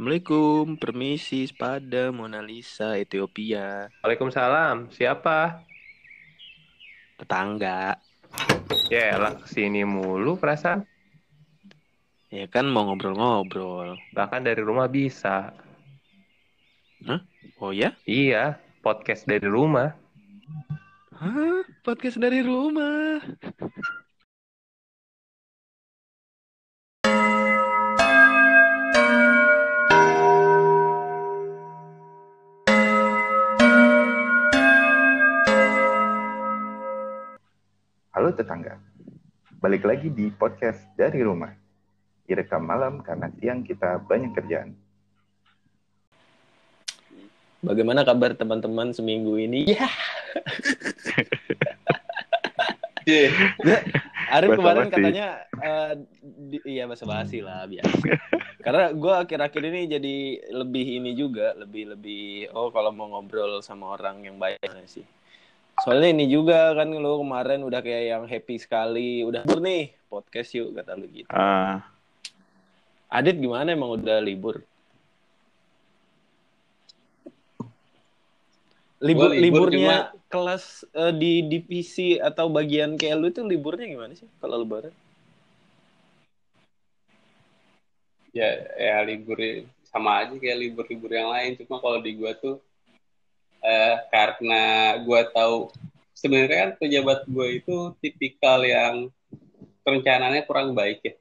Assalamualaikum, permisi pada Mona Lisa Ethiopia. Waalaikumsalam. Siapa? Tetangga. Ya, lah ke sini mulu perasaan. Ya kan mau ngobrol-ngobrol. Bahkan dari rumah bisa. Hah? Oh ya? Iya, podcast dari rumah. Hah? Podcast dari rumah. Halo tetangga, balik lagi di podcast dari rumah. Direkam malam karena siang kita banyak kerjaan. Bagaimana kabar teman-teman seminggu ini? Ya. Arif kemarin katanya eh, di- iya bahasa basi lah biasa. Karena gue akhir-akhir ini jadi lebih ini juga, lebih lebih oh kalau mau ngobrol sama orang yang baik sih. Soalnya ini juga kan lo kemarin udah kayak yang happy sekali, udah libur nih podcast yuk kata lu gitu. Ah, Adit gimana emang udah libur? Libur, libur, liburnya kelas eh, di divisi atau bagian kayak lu itu liburnya gimana sih kalau lebaran? ya ya libur sama aja kayak libur-libur yang lain cuma kalau di gua tuh eh karena gua tahu sebenarnya kan pejabat gua itu tipikal yang perencanaannya kurang baik ya.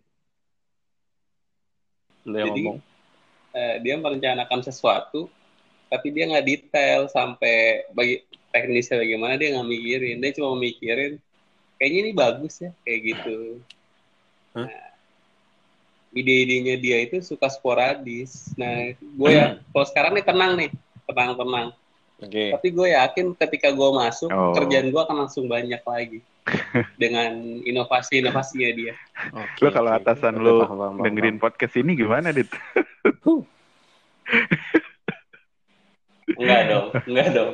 Yang Jadi- ngomong. Eh, dia merencanakan sesuatu tapi dia nggak detail sampai bagi teknisnya bagaimana dia nggak mikirin. Dia cuma mikirin kayaknya ini bagus ya kayak gitu. Hah? Nah, ide-idenya dia itu suka sporadis. Nah gue ya kalau sekarang nih tenang nih tenang Oke. tapi gue yakin ketika gue masuk Oh. kerjaan gue akan langsung banyak lagi dengan inovasi-inovasinya dia Oke, Lo kalau atasan Oke, lo paham, paham, paham, dengerin podcast ini gimana, Dit? enggak dong enggak dong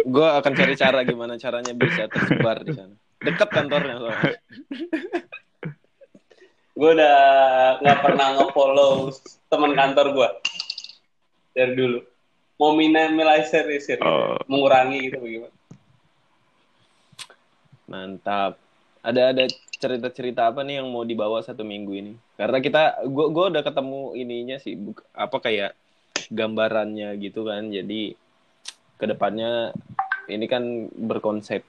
Gue akan cari cara gimana caranya bisa tersebar di sana. Dekat kantornya soalnya. gue udah nggak pernah nge-follow teman kantor gue dari dulu mau minimalisir sih Oh. mengurangi gitu bagaimana Mantap. Ada ada cerita-cerita apa nih yang mau dibawa satu minggu ini? Karena kita, gue gua udah ketemu ininya sih, apa kayak gambarannya gitu kan. Jadi ke depannya ini kan berkonsep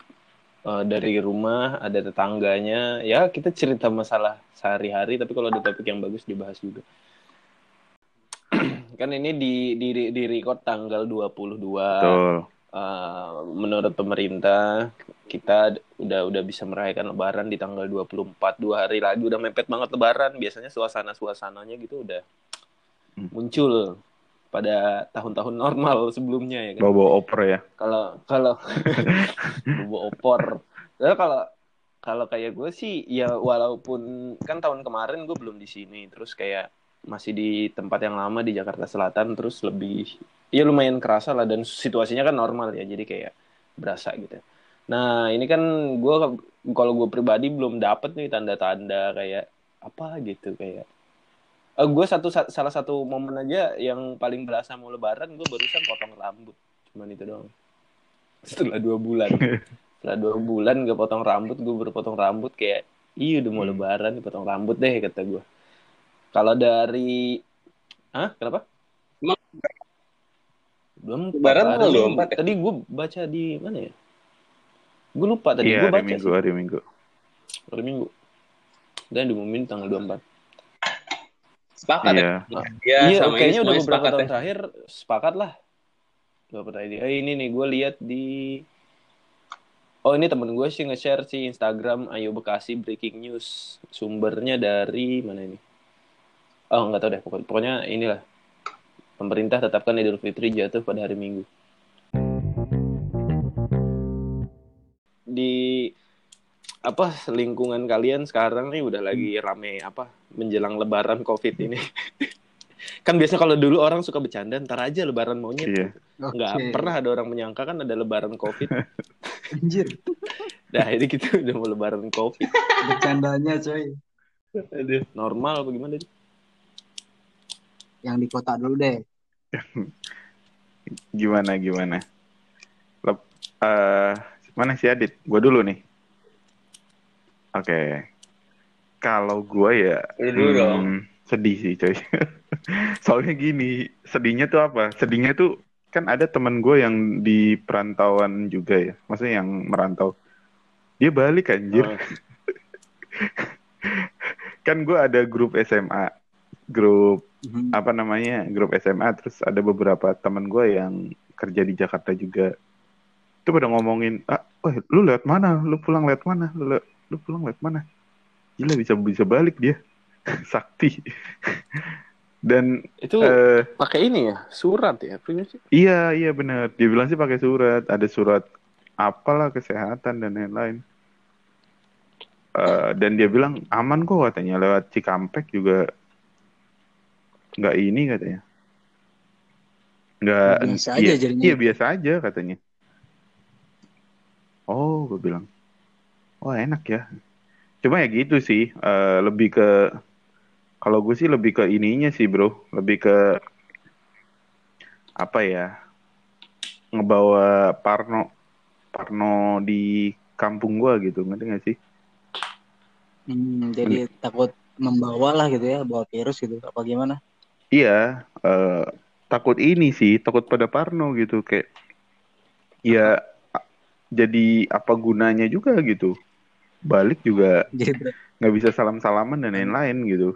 eh, dari rumah ada tetangganya. Ya kita cerita masalah sehari-hari, tapi kalau ada topik yang bagus dibahas juga. Kan ini di di di record tanggal 22 Betul. Uh, menurut pemerintah kita udah udah bisa merayakan lebaran di tanggal 24 dua hari lagi udah mepet banget lebaran biasanya suasana suasananya gitu udah Hmm. muncul pada tahun-tahun normal sebelumnya ya kan Bawa oper ya. kalau kalau bobo opor Lalu kalau kalau kayak gue sih ya walaupun kan tahun kemarin gue belum di sini terus kayak masih di tempat yang lama di Jakarta Selatan terus lebih ya lumayan kerasa lah dan situasinya kan normal ya jadi kayak berasa gitu. Nah ini kan gue kalau gue pribadi belum dapet nih tanda-tanda kayak apa gitu kayak Eh gue satu sa- salah satu momen aja yang paling berasa mau lebaran gue barusan potong rambut cuman itu doang. Setelah dua bulan. Setelah dua bulan gak potong rambut gue berpotong rambut kayak iya udah mau Hmm. lebaran potong rambut deh kata gue kalau dari Hah? Kenapa? Emang- Belum Lebaran Hari tanggal Minggu. 24 ya? Tadi gue baca di mana ya? Gue lupa tadi Iya, gue hari baca Minggu, sih. hari Minggu. Hari Minggu. Dan diumumin tanggal 24. sepakat Iya. ya iya, sama kayaknya ini udah beberapa tahun ya terakhir sepakat lah. Beberapa ini. Eh, ini nih gue lihat di Oh ini temen gue sih nge-share sih Instagram Ayo Bekasi Breaking News Sumbernya dari mana ini Oh nggak tahu deh pokoknya, pokoknya inilah Pemerintah tetapkan Idul Fitri jatuh pada hari Minggu Di apa lingkungan kalian sekarang nih udah lagi rame apa menjelang lebaran covid ini kan biasa kalau dulu orang suka bercanda ntar aja lebaran monyet Iya. nggak Oke. pernah ada orang menyangka kan ada lebaran covid Anjir, Nah, ini kita udah mau lebaran covid. bercandanya coy. Aduh. Normal apa gimana? Dit? Yang di kota dulu deh. Gimana gimana? Lep, eh, mana si Adit? Gue dulu nih. Oke. Kalau gue ya Lu dulu dong. hmm, sedih sih coy. Soalnya gini, sedihnya tuh apa? Sedihnya tuh kan ada teman gue yang di perantauan juga ya. Maksudnya yang merantau. Dia balik anjir. Oh. Kan gue ada grup SMA. Grup Mhm. apa namanya grup SMA terus ada beberapa teman gue yang kerja di Jakarta juga. Itu pada ngomongin ah wah lu lewat mana? Lu pulang lewat mana? Lu, lu pulang lewat mana? Gila bisa bisa balik dia. Sakti. Dan Itu eh, pakai ini ya, surat ya, sih. iya iya benar dia bilang sih pakai surat. Ada surat apalah kesehatan dan lain-lain. Eh, dan dia bilang aman kok katanya. Lewat Cikampek juga nggak ini katanya nggak Biasa iya, aja jadinya. iya biasa aja katanya oh gue bilang oh enak ya cuma ya gitu sih eh, lebih ke kalau gue sih lebih ke ininya sih bro lebih ke apa ya ngebawa Parno Parno di kampung gua gitu ngerti gak sih Hmm, jadi takut membawa lah gitu ya, bawa virus gitu. Apa gimana? Iya, eh, takut ini sih, takut pada Parno gitu kayak ya jadi apa gunanya juga gitu. Balik juga ber- nggak bisa salam-salaman dan lain-lain gitu.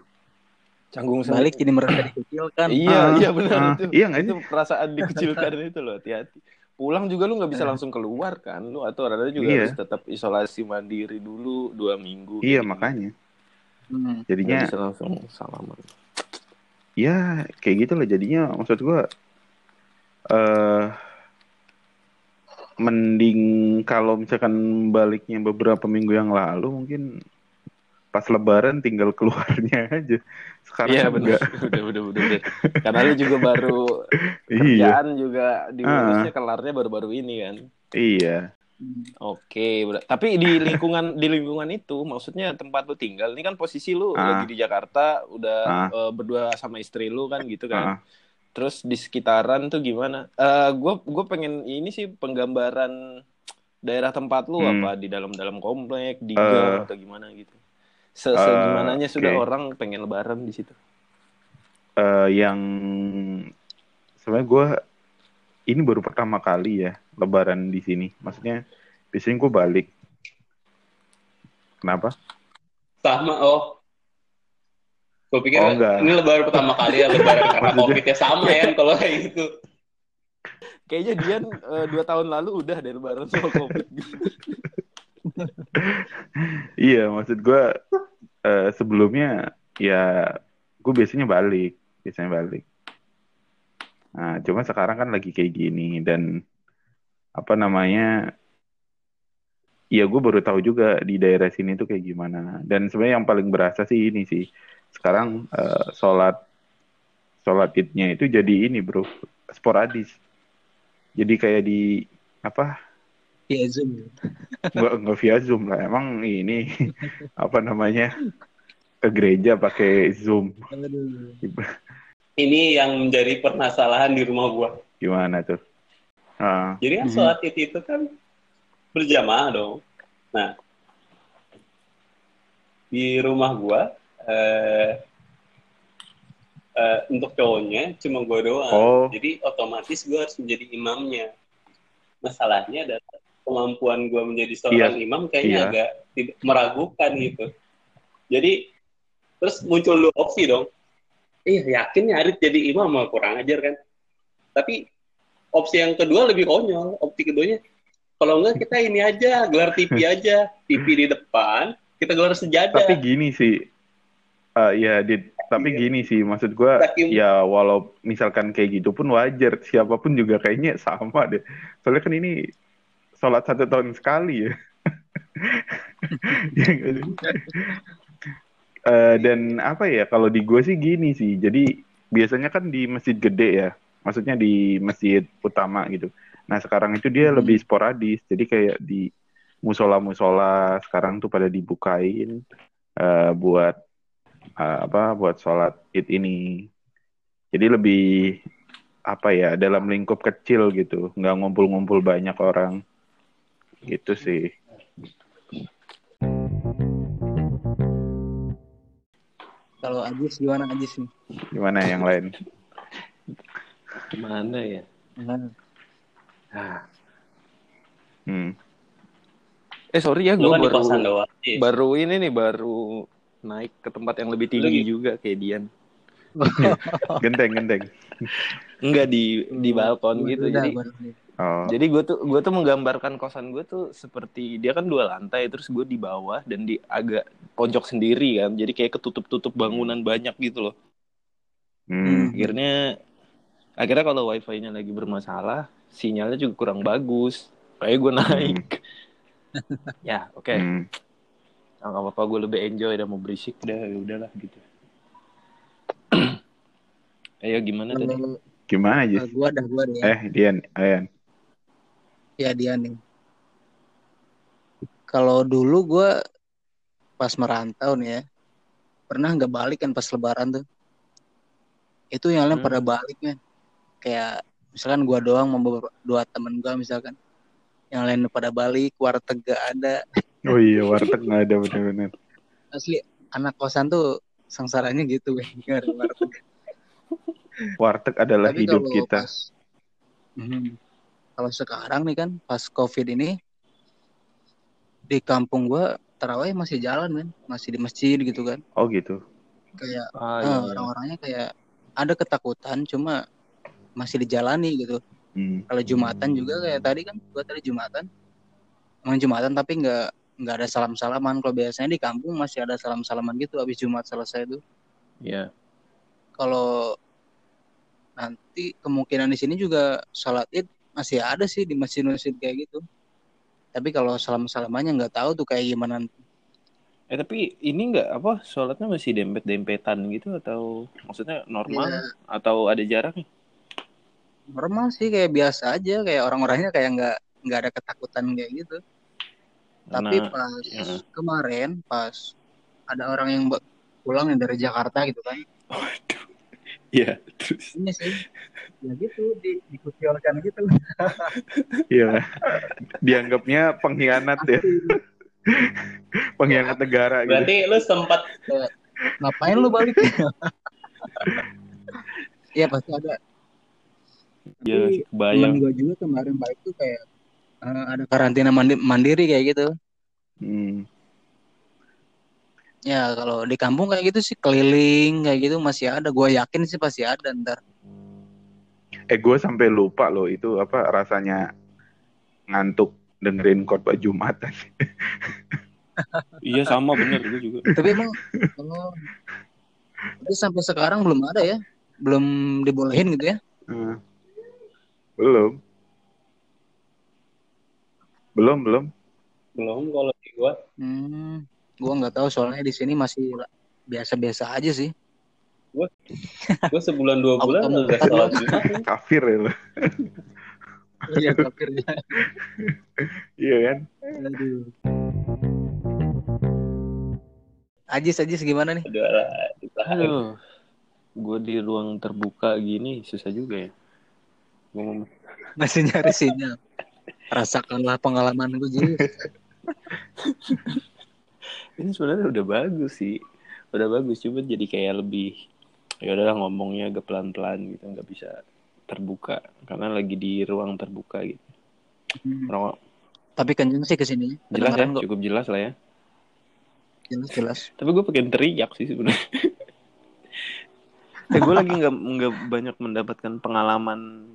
Canggung balik jadi merasa dikucilkan. Iya, Ah, iya benar ah, itu. iya nggak itu perasaan dikucilkan itu loh, hati-hati. Pulang juga lu nggak bisa langsung keluar kan, lu atau ada juga Iya. harus tetap isolasi mandiri dulu dua minggu. Iya Kayak makanya. Hmm. gitu. Jadinya Nggak bisa langsung salaman. Ya kayak gitu lah jadinya maksud gua eh mending kalau misalkan baliknya beberapa minggu yang lalu mungkin pas lebaran tinggal keluarnya aja. Sekarang Iya benar, enggak. udah, udah, udah, udah. Karena lu juga baru Iya. kerjaan juga diurusnya Ah. kelarnya baru-baru ini kan. Iya. Oke, ber- tapi di lingkungan di lingkungan itu, maksudnya tempat lu tinggal, ini kan posisi lu Ah. lagi di Jakarta, udah Ah. eh, berdua sama istri lu kan gitu kan. Ah. Terus di sekitaran tuh gimana? Gue gue pengen ini sih penggambaran daerah tempat lu Hmm. apa di dalam-dalam komplek, di gang atau gimana gitu. Se Eh, Segimananya sudah orang pengen lebaran di situ. Eh, yang sebenarnya gue ini baru pertama kali ya lebaran di sini. Maksudnya biasanya gue balik. Kenapa? Sama, oh. Gue pikir Oh, enggak. ini lebaran pertama kali ya, lebaran karena Maksudnya- covid ya sama ya kalau kayak gitu. Kayaknya Dian eh, dua tahun lalu udah deh lebaran sama covid. Iya, maksud gue eh, sebelumnya ya gue biasanya balik, biasanya balik. Nah, cuma sekarang kan lagi kayak gini dan apa namanya? Ya gue baru tahu juga di daerah sini tuh kayak gimana. Dan sebenarnya yang paling berasa sih ini sih. Sekarang eh, sholat sholat idnya itu jadi ini bro, sporadis. Jadi kayak di apa Iya zoom. nggak nggak via zoom lah emang ini apa namanya ke gereja pakai zoom. Ini yang menjadi permasalahan di rumah gua. gimana tuh Ah, Jadi kan sholat id itu kan berjamaah dong. Nah, di rumah gua eh, eh, untuk cowoknya cuma gua doang. Oh. Jadi otomatis gua harus menjadi imamnya. Masalahnya adalah kemampuan gua menjadi seorang imam kayaknya Iya. agak tidak meragukan gitu. Jadi terus muncul dua opsi dong. Iya yakin ya Arit jadi imam mah kurang ajar kan. Tapi opsi yang kedua lebih konyol. Opsi keduanya kalau enggak kita ini aja gelar TV aja, TV di depan, kita gelar sejadah. tapi gini sih ah, ya Dit, tapi Iya. gini sih maksud gua Saking- ya walau misalkan kayak gitu pun wajar siapa pun juga kayaknya sama deh soalnya kan ini sholat satu tahun sekali ya? Eh, dan apa ya kalau di gue sih gini sih jadi biasanya kan di masjid gede ya maksudnya di masjid utama gitu nah sekarang itu dia Hmm. lebih sporadis jadi kayak di musola-musola sekarang tuh pada dibukain eh, buat eh, apa buat sholat id ini Jadi lebih apa ya dalam lingkup kecil gitu, nggak ngumpul-ngumpul banyak orang. Gitu sih. Kalau Ajis gimana Ajis nih? Gimana yang lain? Gimana ya? Nah, Ah. Hmm. Eh sorry ya, gue kan baru. Iya. baru ini nih baru naik ke tempat yang lebih tinggi Lu- juga kayak Dian. Genteng, genteng. Enggak di di balkon baru gitu. udah, Jadi. Oh, jadi gue tuh gue tuh menggambarkan kosan gue tuh seperti dia kan dua lantai terus gue di bawah dan di agak pojok sendiri kan. Jadi kayak ketutup-tutup bangunan banyak gitu loh. hmm. Akhirnya akhirnya kalau wifi-nya lagi bermasalah, sinyalnya juga kurang bagus. Kayak gue naik. ya, oke. Hmm. Ah, nggak apa-apa gue lebih enjoy dan mau berisik udah ya udahlah gitu ayo gimana tadi Kalau Gimana aja? uh, gua dah gua deh ya. Eh, Dian, Ayan. Ya dia nih. Kalau dulu gua pas merantau nih ya, pernah nggak balik kan pas lebaran tuh. Itu yang lain Hmm. pada balik kan. Kayak misalkan gua doang sama beberapa- dua temen gua misalkan. Yang lain pada balik, warteg gak ada. Oh iya, warteg nggak ada benar-benar. Asli anak kosan tuh sengsaranya gitu kan. Ada warteg. Warteg adalah Tapi hidup kita. pas Mhm. kalau sekarang nih kan pas covid ini di kampung gua taraweh masih jalan kan, masih di masjid gitu kan. Oh gitu. Kayak ah, eh, iya, iya. orang-orangnya kayak ada ketakutan cuma masih dijalani gitu. Hmm. Kalau jumatan juga kayak tadi kan gua tadi jumatan. Emang jumatan tapi nggak nggak ada salam-salaman. Kalau biasanya di kampung masih ada salam-salaman gitu habis Jumat selesai itu. Iya. Kalau nanti kemungkinan di sini juga sholat id masih ada sih di masjid-masjid kayak gitu. Tapi kalau salam-salamannya nggak tahu tuh kayak gimana. eh tapi ini nggak apa sholatnya masih dempet dempetan gitu atau maksudnya normal Iya. atau ada jaraknya Normal sih kayak biasa aja kayak orang-orangnya kayak nggak nggak ada ketakutan kayak gitu. Tapi pas ya. kemarin pas ada orang yang pulang yang dari Jakarta gitu kan. Iya, terus Ini sih ya gitu di, dikucilkan gitu. Iya. Dianggapnya pengkhianat ya, pengkhianat negara gitu. Berarti lu sempat Ngapain lu balik? Iya pasti ada. Ya Tapi temen kebayang. gue juga kemarin balik tuh kayak eh, ada karantina mandi- mandiri kayak gitu. Hmm. Ya kalau di kampung kayak gitu sih keliling kayak gitu masih ada. Gue yakin sih pasti ada ntar. Eh gue sampai lupa loh itu apa rasanya ngantuk dengerin khotbah Jumatan. Iya sama bener gue juga. Tapi emang oh, tapi sampai sekarang belum ada ya, belum dibolehin gitu ya. Hmm. Belum. Belum, belum. belum kalau di gua Hmm, gue nggak tahu soalnya di sini masih biasa-biasa aja sih. gua sebulan dua bulan udah sholat lu- Jumat. Kafir ya lo. Iya kafirnya. Iya kan? Aduh. Ajis Ajis gimana nih? Aduh, gue di ruang terbuka gini susah juga ya. Gua mau- Masih nyari sinyal. Rasakanlah pengalaman gue jadi. Ini sebenarnya udah bagus sih, udah bagus cuma jadi kayak lebih ya udahlah ngomongnya agak pelan-pelan gitu, nggak bisa terbuka karena lagi di ruang terbuka gitu. Ruang, Tapi kenceng sih ke sini. jelas ya, kok. cukup jelas lah ya. Jelas jelas. Tapi gue pengen teriak sih sebenarnya. eh, gue lagi nggak nggak banyak mendapatkan pengalaman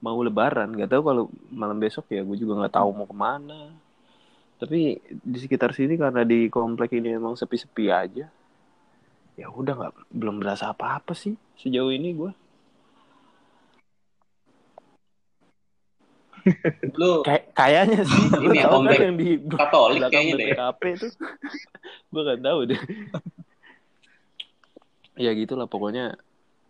mau lebaran. Nggak tahu kalau malam besok ya gue juga nggak tahu mau ke mana. Tapi di sekitar sini karena di komplek ini emang sepi-sepi aja. Ya udah nggak belum berasa apa-apa sih sejauh ini gue. Lu Kayak kayaknya sih. Lu Ini ya, tahu kan yang di Katolik kayaknya deh. BPKP itu. gue nggak tahu deh. ya gitulah pokoknya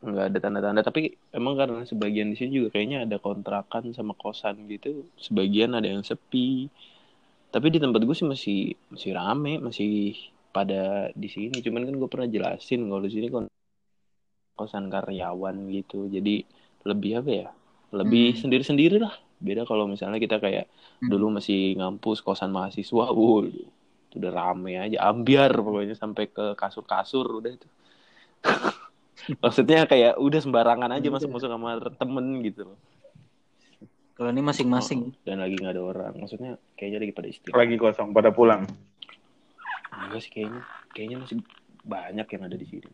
nggak ada tanda-tanda tapi emang karena sebagian di sini juga kayaknya ada kontrakan sama kosan gitu. Sebagian ada yang sepi. Tapi di tempat gue sih masih masih rame masih pada di sini. Cuman kan gue pernah jelasin kalau di sini kon kosan karyawan gitu. Jadi lebih apa ya? Lebih Hmm. sendiri sendiri lah. Beda kalau misalnya kita kayak Hmm. dulu masih ngampus kosan mahasiswa itu udah rame aja. Ambiar pokoknya sampai ke kasur kasur udah itu maksudnya kayak udah sembarangan aja Udah. masuk masuk sama temen gitu loh Kalau ini masing-masing. dan lagi nggak ada orang maksudnya kayaknya lagi pada istirahat Lagi kosong pada pulang. enggak sih kayaknya kayaknya masih banyak yang ada di sini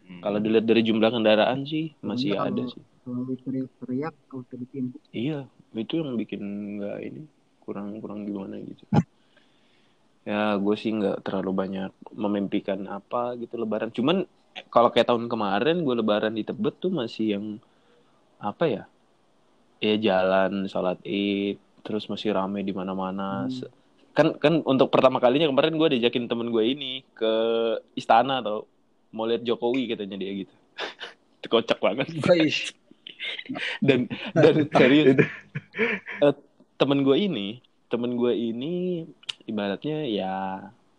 Hmm. kalau dilihat dari jumlah kendaraan sih masih Iya, ada kalau- sih Kalau teriak kalau ditimpuk. iya itu yang bikin nggak ini kurang kurang gimana gitu ya gue sih nggak terlalu banyak memimpikan apa gitu lebaran cuman kalau kayak tahun kemarin gue lebaran di Tebet tuh masih yang apa ya ya jalan sholat id terus masih rame di mana-mana. Hmm. Kan kan untuk pertama kalinya kemarin gue diajakin temen gue ini ke istana atau mau lihat Jokowi katanya dia gitu. Itu kocak banget. Dan dan serius Itu. temen gue ini temen gue ini ibaratnya ya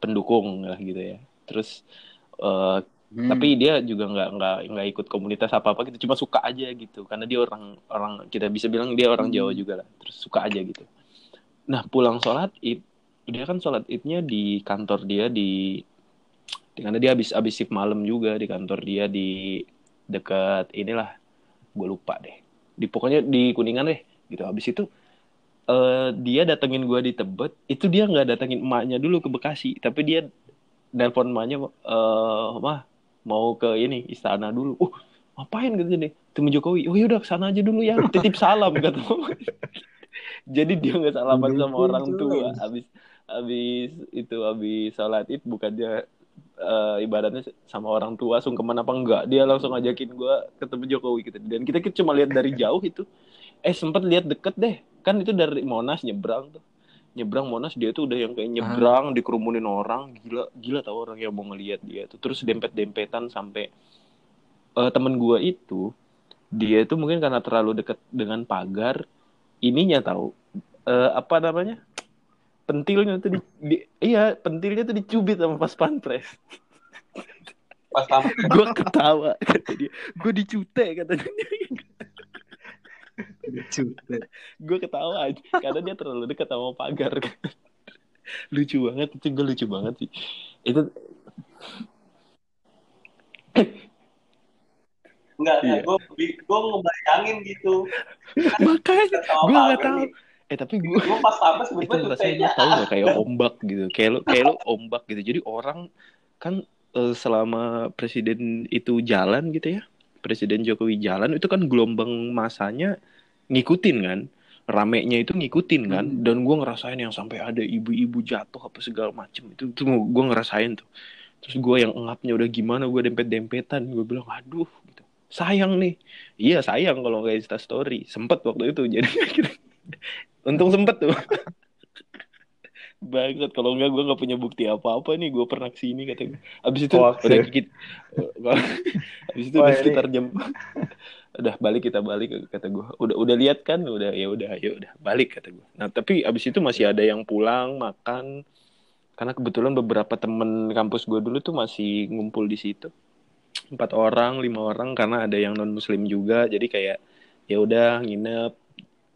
pendukung lah gitu ya. Terus eh, hmm. tapi dia juga nggak nggak nggak ikut komunitas apa apa gitu cuma suka aja gitu karena dia orang orang kita bisa bilang dia orang Hmm. Jawa juga lah terus suka aja gitu nah pulang sholat id dia kan sholat idnya di kantor dia di karena dia habis habis shift malam juga di kantor dia di dekat inilah gue lupa deh di pokoknya di kuningan deh gitu habis itu eh dia datengin gue di Tebet itu dia nggak datengin emaknya dulu ke Bekasi tapi dia nelpon emaknya eh mah mau ke ini istana dulu. Uh ngapain gitu nih temu Jokowi. Oh yaudah ke sana aja dulu ya. Titip salam kata jadi dia nggak salaman sama orang tua. cuy. habis habis itu habis sholat id bukannya eh, ibaratnya sama orang tua sungkeman apa enggak. Dia langsung ngajakin gue ketemu Jokowi gitu dan kita, kita cuma lihat dari jauh itu. Eh sempat lihat deket deh. Kan itu dari Monas nyebrang tuh nyebrang Monas dia tuh udah yang kayak nyebrang dikerumunin orang. Gila gila tau orang yang mau ngelihat dia tuh. Terus dempet dempetan sampai eh, temen gue itu dia itu mungkin karena terlalu deket dengan pagar ininya tahu eh, apa namanya pentilnya tuh di, di- iya pentilnya tuh dicubit sama pas pampres. Pas gue ketawa kata dia. Gue dicute katanya lucu. gue ketawa aja karena dia terlalu dekat sama pagar lucu banget itu gue lucu banget sih. Itu enggak Iya. gue gue ngebayangin gitu. Makanya sama gue nggak tahu. eh tapi gue gue pas itu sebetulnya rasanya kayaknya tahu nggak? Kayak ombak gitu. Kayak lo kayak lo ombak gitu. Jadi orang kan eh, selama presiden itu jalan gitu ya presiden Jokowi jalan itu kan gelombang masanya ngikutin kan? Ramenya itu ngikutin kan? Hmm. dan gue ngerasain yang sampai ada ibu-ibu jatuh apa segala macem. Itu tuh gue ngerasain tuh. Terus gue yang engapnya udah gimana gue dempet-dempetan. Gue bilang aduh gitu. Sayang nih. Iya sayang kalau nggak insta story. Sempet waktu itu jadi untung sempet tuh. Banget kalau enggak gue nggak punya bukti apa-apa nih. Gue pernah ke sini kata gue abis itu Hoax udah kikit abis itu Wah, udah sekitar jam udah balik kita balik kata gue udah udah lihat kan? Udah ya udah ya udah balik kata gue nah tapi abis itu masih ada yang pulang makan. Karena kebetulan beberapa temen kampus gue dulu tuh masih ngumpul di situ. Empat orang lima orang karena ada yang non muslim juga. Jadi kayak ya udah nginep.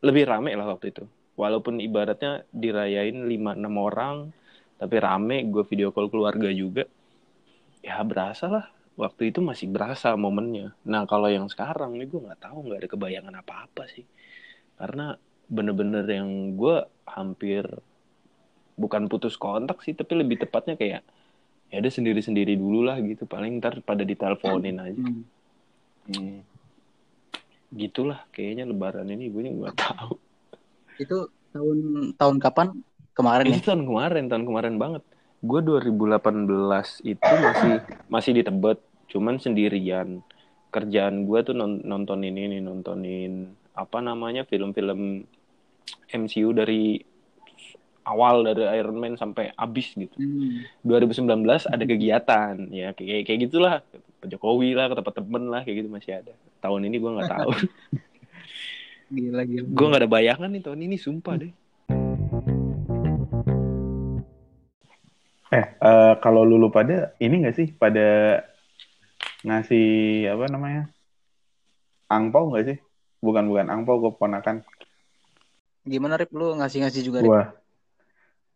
Lebih rame lah waktu itu. Walaupun ibaratnya dirayain lima enam orang tapi rame. Gue video call keluarga juga. Ya berasa lah waktu itu masih berasa momennya nah kalau yang sekarang nih gue nggak tahu nggak ada kebayangan apa apa sih karena bener-bener yang gue hampir bukan putus kontak sih tapi lebih tepatnya kayak ya udah sendiri-sendiri dulu lah gitu paling ntar pada diteleponin aja Hmm. Hmm. gitulah kayaknya lebaran ini gue nggak tahu Itu tahun tahun kapan? Kemarin ya? itu tahun kemarin tahun kemarin banget gue 2018 itu masih masih di Tebet cuman sendirian. Kerjaan gue tuh non- nontonin ini nontonin apa namanya film-film MCU dari awal dari Iron Man sampai abis gitu. Hmm. 2019 ada kegiatan ya kayak kayak gitulah. Pak Jokowi lah ke tempat temen lah kayak gitu masih ada. Tahun ini gue nggak tahu. Gila gila. gue nggak ada bayangan nih tahun ini sumpah deh Eh, eh, kalau lulu pada ini nggak sih? Pada ngasih apa namanya? Angpau nggak sih? Bukan bukan. Angpau gue ponakan Gimana Rip? Lu ngasih-ngasih juga Rip? gua.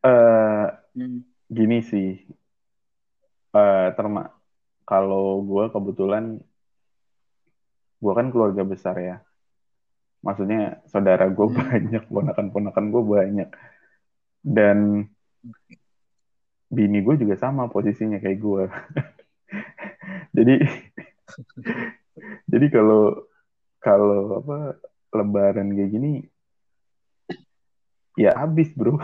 Eh Hmm. gini sih. Eh terma kalau gue kebetulan gue kan keluarga besar ya. Maksudnya saudara gue Hmm. banyak ponakan-ponakan gue banyak. Dan bini gue juga sama posisinya kayak gue jadi jadi kalau kalau apa lebaran kayak gini ya habis bro.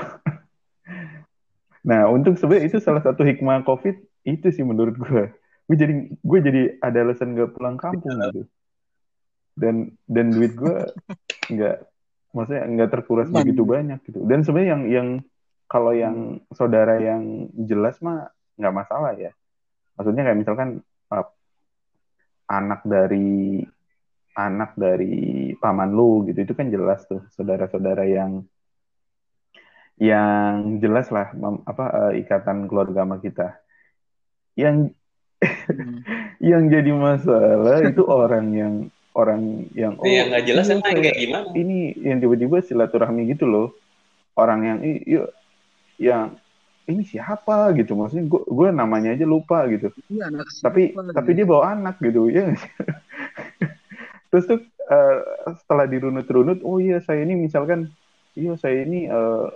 Nah untuk sebenarnya itu salah satu hikmah covid itu sih menurut gue gue jadi gue jadi ada alasan gak pulang kampung gitu. Dan dan duit gue nggak maksudnya nggak terkuras begitu banyak gitu. Dan sebenarnya yang yang kalau yang saudara yang jelas mah nggak masalah ya. Maksudnya kayak misalkan uh, anak dari anak dari paman lu gitu itu kan jelas tuh. Saudara-saudara yang yang jelas lah mem- apa uh, ikatan keluarga sama kita. Yang Hmm. yang jadi masalah itu orang yang orang yang Nah, yang nggak jelas iya, emang kayak gimana? ini yang tiba-tiba silaturahmi gitu loh. Orang yang "Ih, yuk yang ini siapa? gitu. Maksudnya gue gue namanya aja lupa gitu. Iya, anak tapi siapa tapi lagi? dia bawa anak gitu ya terus tuh eh, setelah dirunut-runut oh iya saya ini misalkan iya saya ini eh,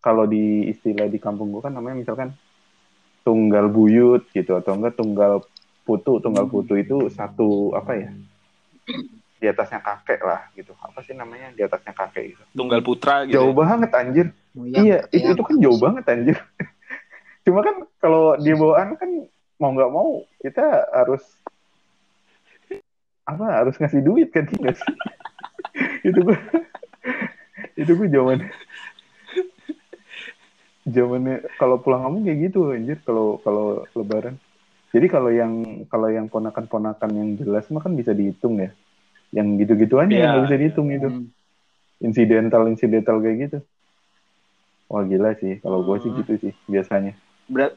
kalau di istilah di kampung gue kan namanya misalkan tunggal buyut gitu atau enggak tunggal putu. Tunggal putu itu satu apa ya di atasnya kakek lah gitu. Apa sih namanya di atasnya kakek gitu? Tunggal putra gitu. jauh banget anjir Moyang, iya itu, itu kan jauh banget anjir. Cuma kan kalau dia bawa anak kan mau nggak mau kita harus apa harus ngasih duit kan iya nggak sih itu gue itu gue zaman zamannya kalau pulang kampung kayak gitu anjir kalau kalau lebaran. Jadi kalau yang kalau yang ponakan-ponakan yang jelas mah kan bisa dihitung ya. Yang gitu-gituan ya Iya. nggak bisa dihitung itu. Hmm. insidental insidental kayak gitu wah gila sih kalau gue sih Hmm. gitu sih biasanya Ber-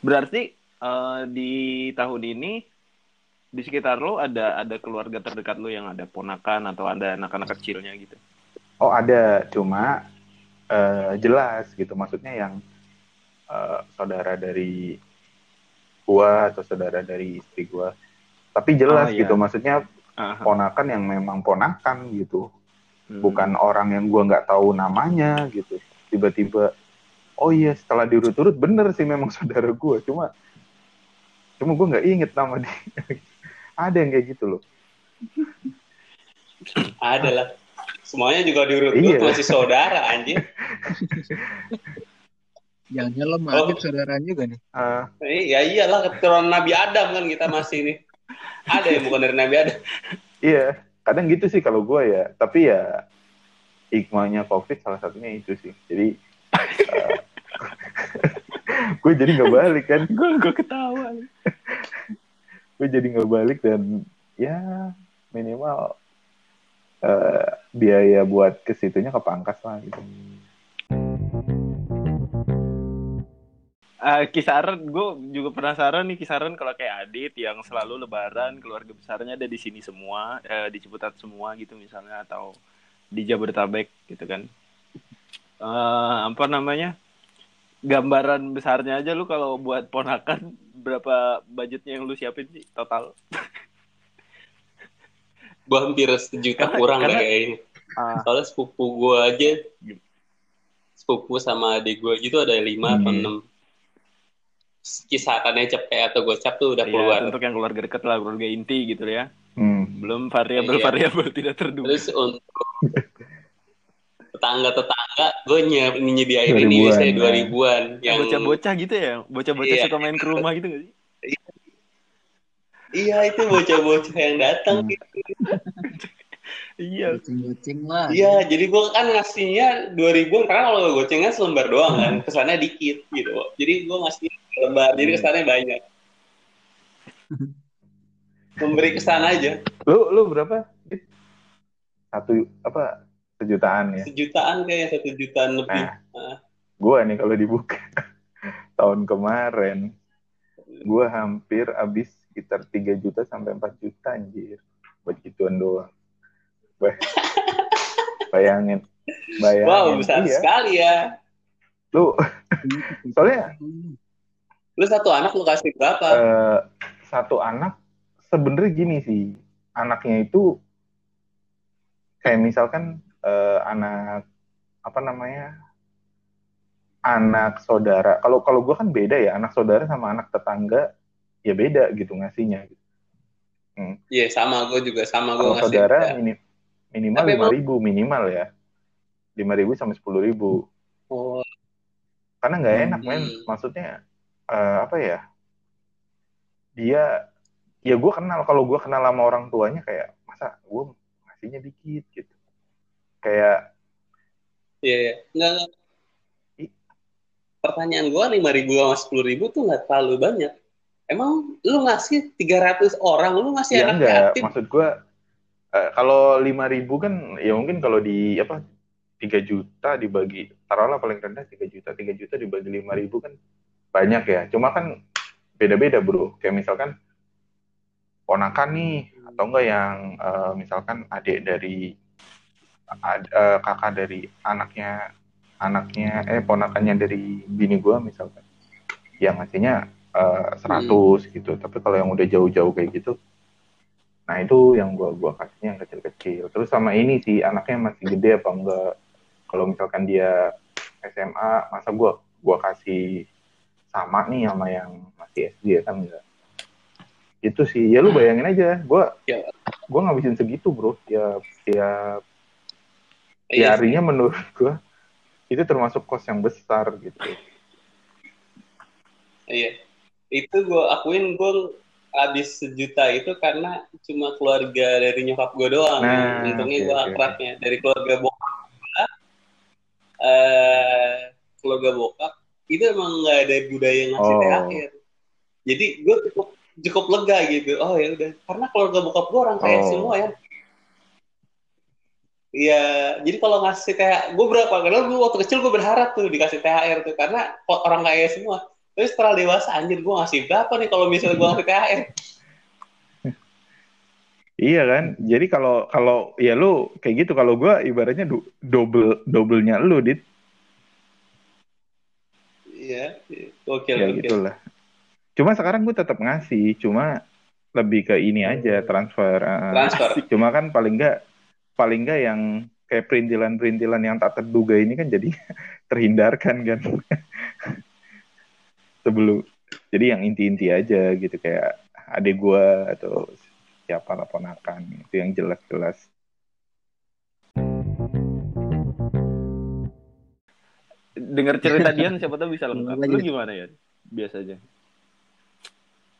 berarti eh, di tahun ini di sekitar lo ada ada keluarga terdekat lo yang ada ponakan atau ada anak-anak kecilnya gitu. oh ada cuma eh, jelas gitu maksudnya yang eh, saudara dari gua atau saudara dari istri gua tapi jelas Oh, iya. gitu maksudnya Aha. ponakan yang memang ponakan gitu Hmm. bukan orang yang gua nggak tahu namanya gitu tiba-tiba oh iya setelah diurut-urut bener sih memang saudara gua cuma cuma gua nggak inget nama dia ada yang kayak gitu loh Ada lah. Semuanya juga diurut Iya. masih saudara anjir. Jangan lo Oh. maghrib saudaraan juga nih. Eh, Eh, ya iyalah keturunan Nabi Adam kan kita masih ini. Ada yang bukan dari Nabi Adam. iya kadang gitu sih kalau gua ya tapi ya hikmahnya covid salah satunya itu sih. Jadi gue jadi nggak balik kan. Gue gue ketawa. gue jadi nggak balik dan ya minimal eh, biaya buat ke situnya kepangkas lah gitu. Eh, kisaran gue juga penasaran nih kisaran kalau kayak Adit yang selalu lebaran keluarga besarnya ada di sini semua eh, di Ciputat semua gitu misalnya atau di Jabodetabek gitu kan Eh, apa namanya gambaran besarnya aja lu kalau buat ponakan berapa budgetnya yang lu siapin sih total Gua hampir sejuta Karena- kurang karena- deh kayaknya. Ah, Soalnya sepupu gua aja sepupu sama adik gua gitu ada lima atau Hmm. enam. Kisarannya cepet atau gocap tuh udah iya, keluar. untuk yang keluarga dekat lah keluarga inti gitu ya hmm. belum variabel-variabel tidak terduga Terus untuk tetangga-tetangga gue nyediain ini saya ya. dua ribuan yang bocah-bocah gitu ya bocah-bocah Iya. suka main ke rumah gitu gak sih iya itu bocah-bocah yang datang Hmm. gitu. iya Goceng-goceng lah. Iya, jadi gue kan ngasihnya dua ribuan karena kalau gocengan selembar doang kan, kesannya dikit gitu. Jadi gue ngasih lembar, jadi kesannya banyak. Memberi kesan aja, lu lu berapa satu apa sejutaan ya sejutaan kayak satu jutaan lebih. Nah, gua nih kalau dibuka tahun kemarin gua hampir habis sekitar 3 juta sampai 4 juta anjir buat gituan doang. Bah- Bayangin. Bayangin. Wow, besar Iya. sekali ya. Lu soalnya Lu satu anak lu kasih berapa? eh, satu anak sebenarnya gini sih. Anaknya itu kayak misalkan eh, anak apa namanya? anak saudara. Kalau kalau gue kan beda ya, anak saudara sama anak tetangga ya beda gitu ngasihnya. Iya, sama gue juga sama gue ngasih. saudara Ya. mini- minimal lima ribu minimal ya, lima ribu sampai sepuluh ribu. Oh, Karena nggak Hmm. enak men, maksudnya eh, apa ya? Dia ya gue kenal kalau gue kenal sama orang tuanya kayak masa gue ngasihnya dikit gitu. Kayak iya, iya. Nggak, nggak. Pertanyaan gue lima ribu sama sepuluh ribu tuh nggak terlalu banyak. Emang lu ngasih 300 orang, lu ngasih ya anak enggak, maksud gue eh, kalau lima ribu kan ya mungkin kalau di apa 3 juta dibagi taruhlah paling rendah 3 juta 3 juta dibagi lima ribu kan banyak ya cuma kan beda-beda bro kayak misalkan ponakan nih atau enggak yang eh, misalkan adik dari ad- eh, kakak dari anaknya anaknya eh ponakannya dari bini gua misalkan yang ngasihnya eh, 100 gitu. Tapi kalau yang udah jauh-jauh kayak gitu nah itu yang gua gua kasihnya yang kecil-kecil. Terus sama ini sih anaknya masih gede apa enggak. Kalau misalkan dia SMA masa gua gua kasih sama nih sama yang masih SD kan enggak itu sih ya lu bayangin aja gua Ya. gua ngabisin segitu bro tiap tiap ya harinya menurut gua itu termasuk kos yang besar gitu Iya. Itu gue akuin gue habis sejuta itu karena cuma keluarga dari nyokap gue doang. Nah, Untungnya oke, gue akrabnya. Dari keluarga bokap eh keluarga bokap itu emang nggak ada budaya ngasih Oh. THR. Jadi gue cukup cukup lega gitu. Oh ya udah. Karena keluarga bokap gue orang kaya Oh. semua ya. Iya, jadi kalau ngasih THR, gue berapa? Karena gue waktu kecil gue berharap tuh dikasih THR tuh, karena orang kaya semua. Tapi setelah dewasa, anjir gue ngasih berapa nih kalau misalnya gue ngasih THR? Iya kan? Jadi kalau kalau ya lu kayak gitu kalau gua ibaratnya du- double doublenya lu dit Iya, oke ya oke. gitulah. Cuma sekarang gue tetap ngasih, cuma lebih ke ini aja transfer. uh, Transfer. Cuma kan paling enggak paling enggak yang kayak perintilan-perintilan yang tak terduga ini kan jadi terhindarkan kan. Sebelum jadi yang inti-inti aja gitu kayak adik gua atau siapa lah ponakan itu yang jelas-jelas. Dengar cerita Dian siapa tahu bisa lengkap. Lu gimana ya biasanya?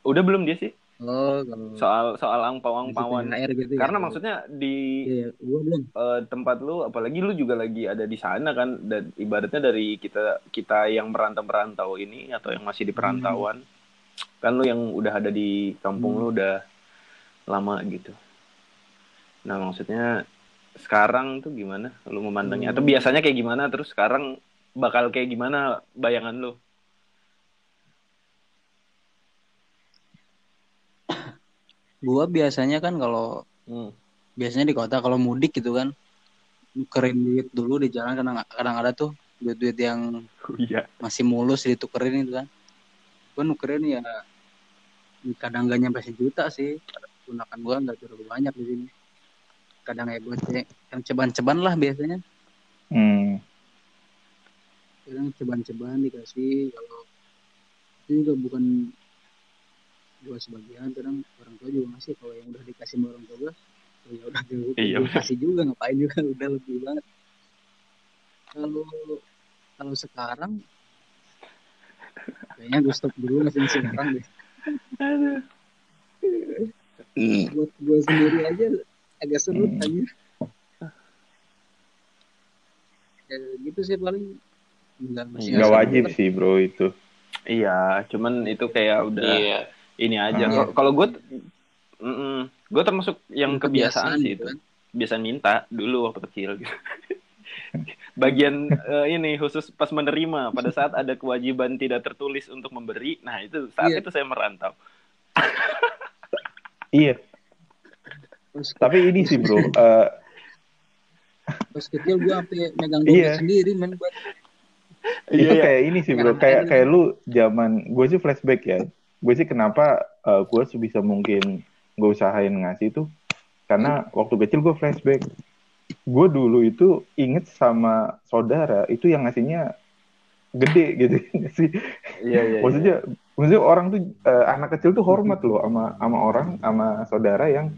Udah belum dia sih Oh, kalau soal soal angpau-angpauan. THR gitu ya. Karena maksudnya di Iya, belum. eh, tempat lu apalagi lu juga lagi ada di sana kan dan ibaratnya dari kita kita yang merantau-merantau ini atau yang masih di perantauan kan lu yang udah ada di kampung Hmm. lu udah lama gitu. Nah, maksudnya sekarang tuh gimana lu memandangnya atau Hmm. biasanya kayak gimana terus sekarang bakal kayak gimana bayangan lu? Gua biasanya kan kalau Hmm. biasanya di kota kalau mudik gitu kan nukerin duit dulu di jalan kadang kadang ada tuh duit-duit yang Oh, iya. masih mulus ditukerin itu kan gue nukerin ya kadang gak nyampe sejuta sih gunakan gue nggak terlalu banyak di sini kadang ya gue yang ceban-ceban lah biasanya Hmm. kadang ceban-ceban dikasih kalau itu juga bukan gue sebagian kadang orang tua juga ngasih kalau yang udah dikasih sama orang tua gue oh ya udah gue Iya, kasih juga ngapain juga udah lebih banget kalau kalau sekarang kayaknya gue stop dulu ngasih sekarang deh Hmm. buat gue sendiri aja agak seru Hmm. aja ya, gitu sih paling nggak masih Nggak ngasih wajib sih bro itu. Iya, cuman itu kayak udah Iya. Ini aja. Hmm. Kalau- Kalau gue, gue termasuk yang kebiasaan, sih gitu itu. kan. Biasa minta dulu waktu kecil. gitu. Bagian eh, ini khusus pas menerima pada saat ada kewajiban tidak tertulis untuk memberi. Nah itu saat Iya. itu saya merantau. Iya, tapi ini sih bro, eh, pas kecil gue sampai megang Iya. dompet sendiri men buat itu Iya, iya. kayak ini sih bro, kayak kayak lu zaman gue sih flashback ya, gue sih kenapa eh, gue sebisa mungkin gue usahain ngasih tuh karena waktu kecil gue flashback, gue dulu itu inget sama saudara itu yang ngasihnya gede gitu sih. Iya, iya. maksudnya maksudnya orang tuh eh, anak kecil tuh hormat loh sama sama orang sama saudara yang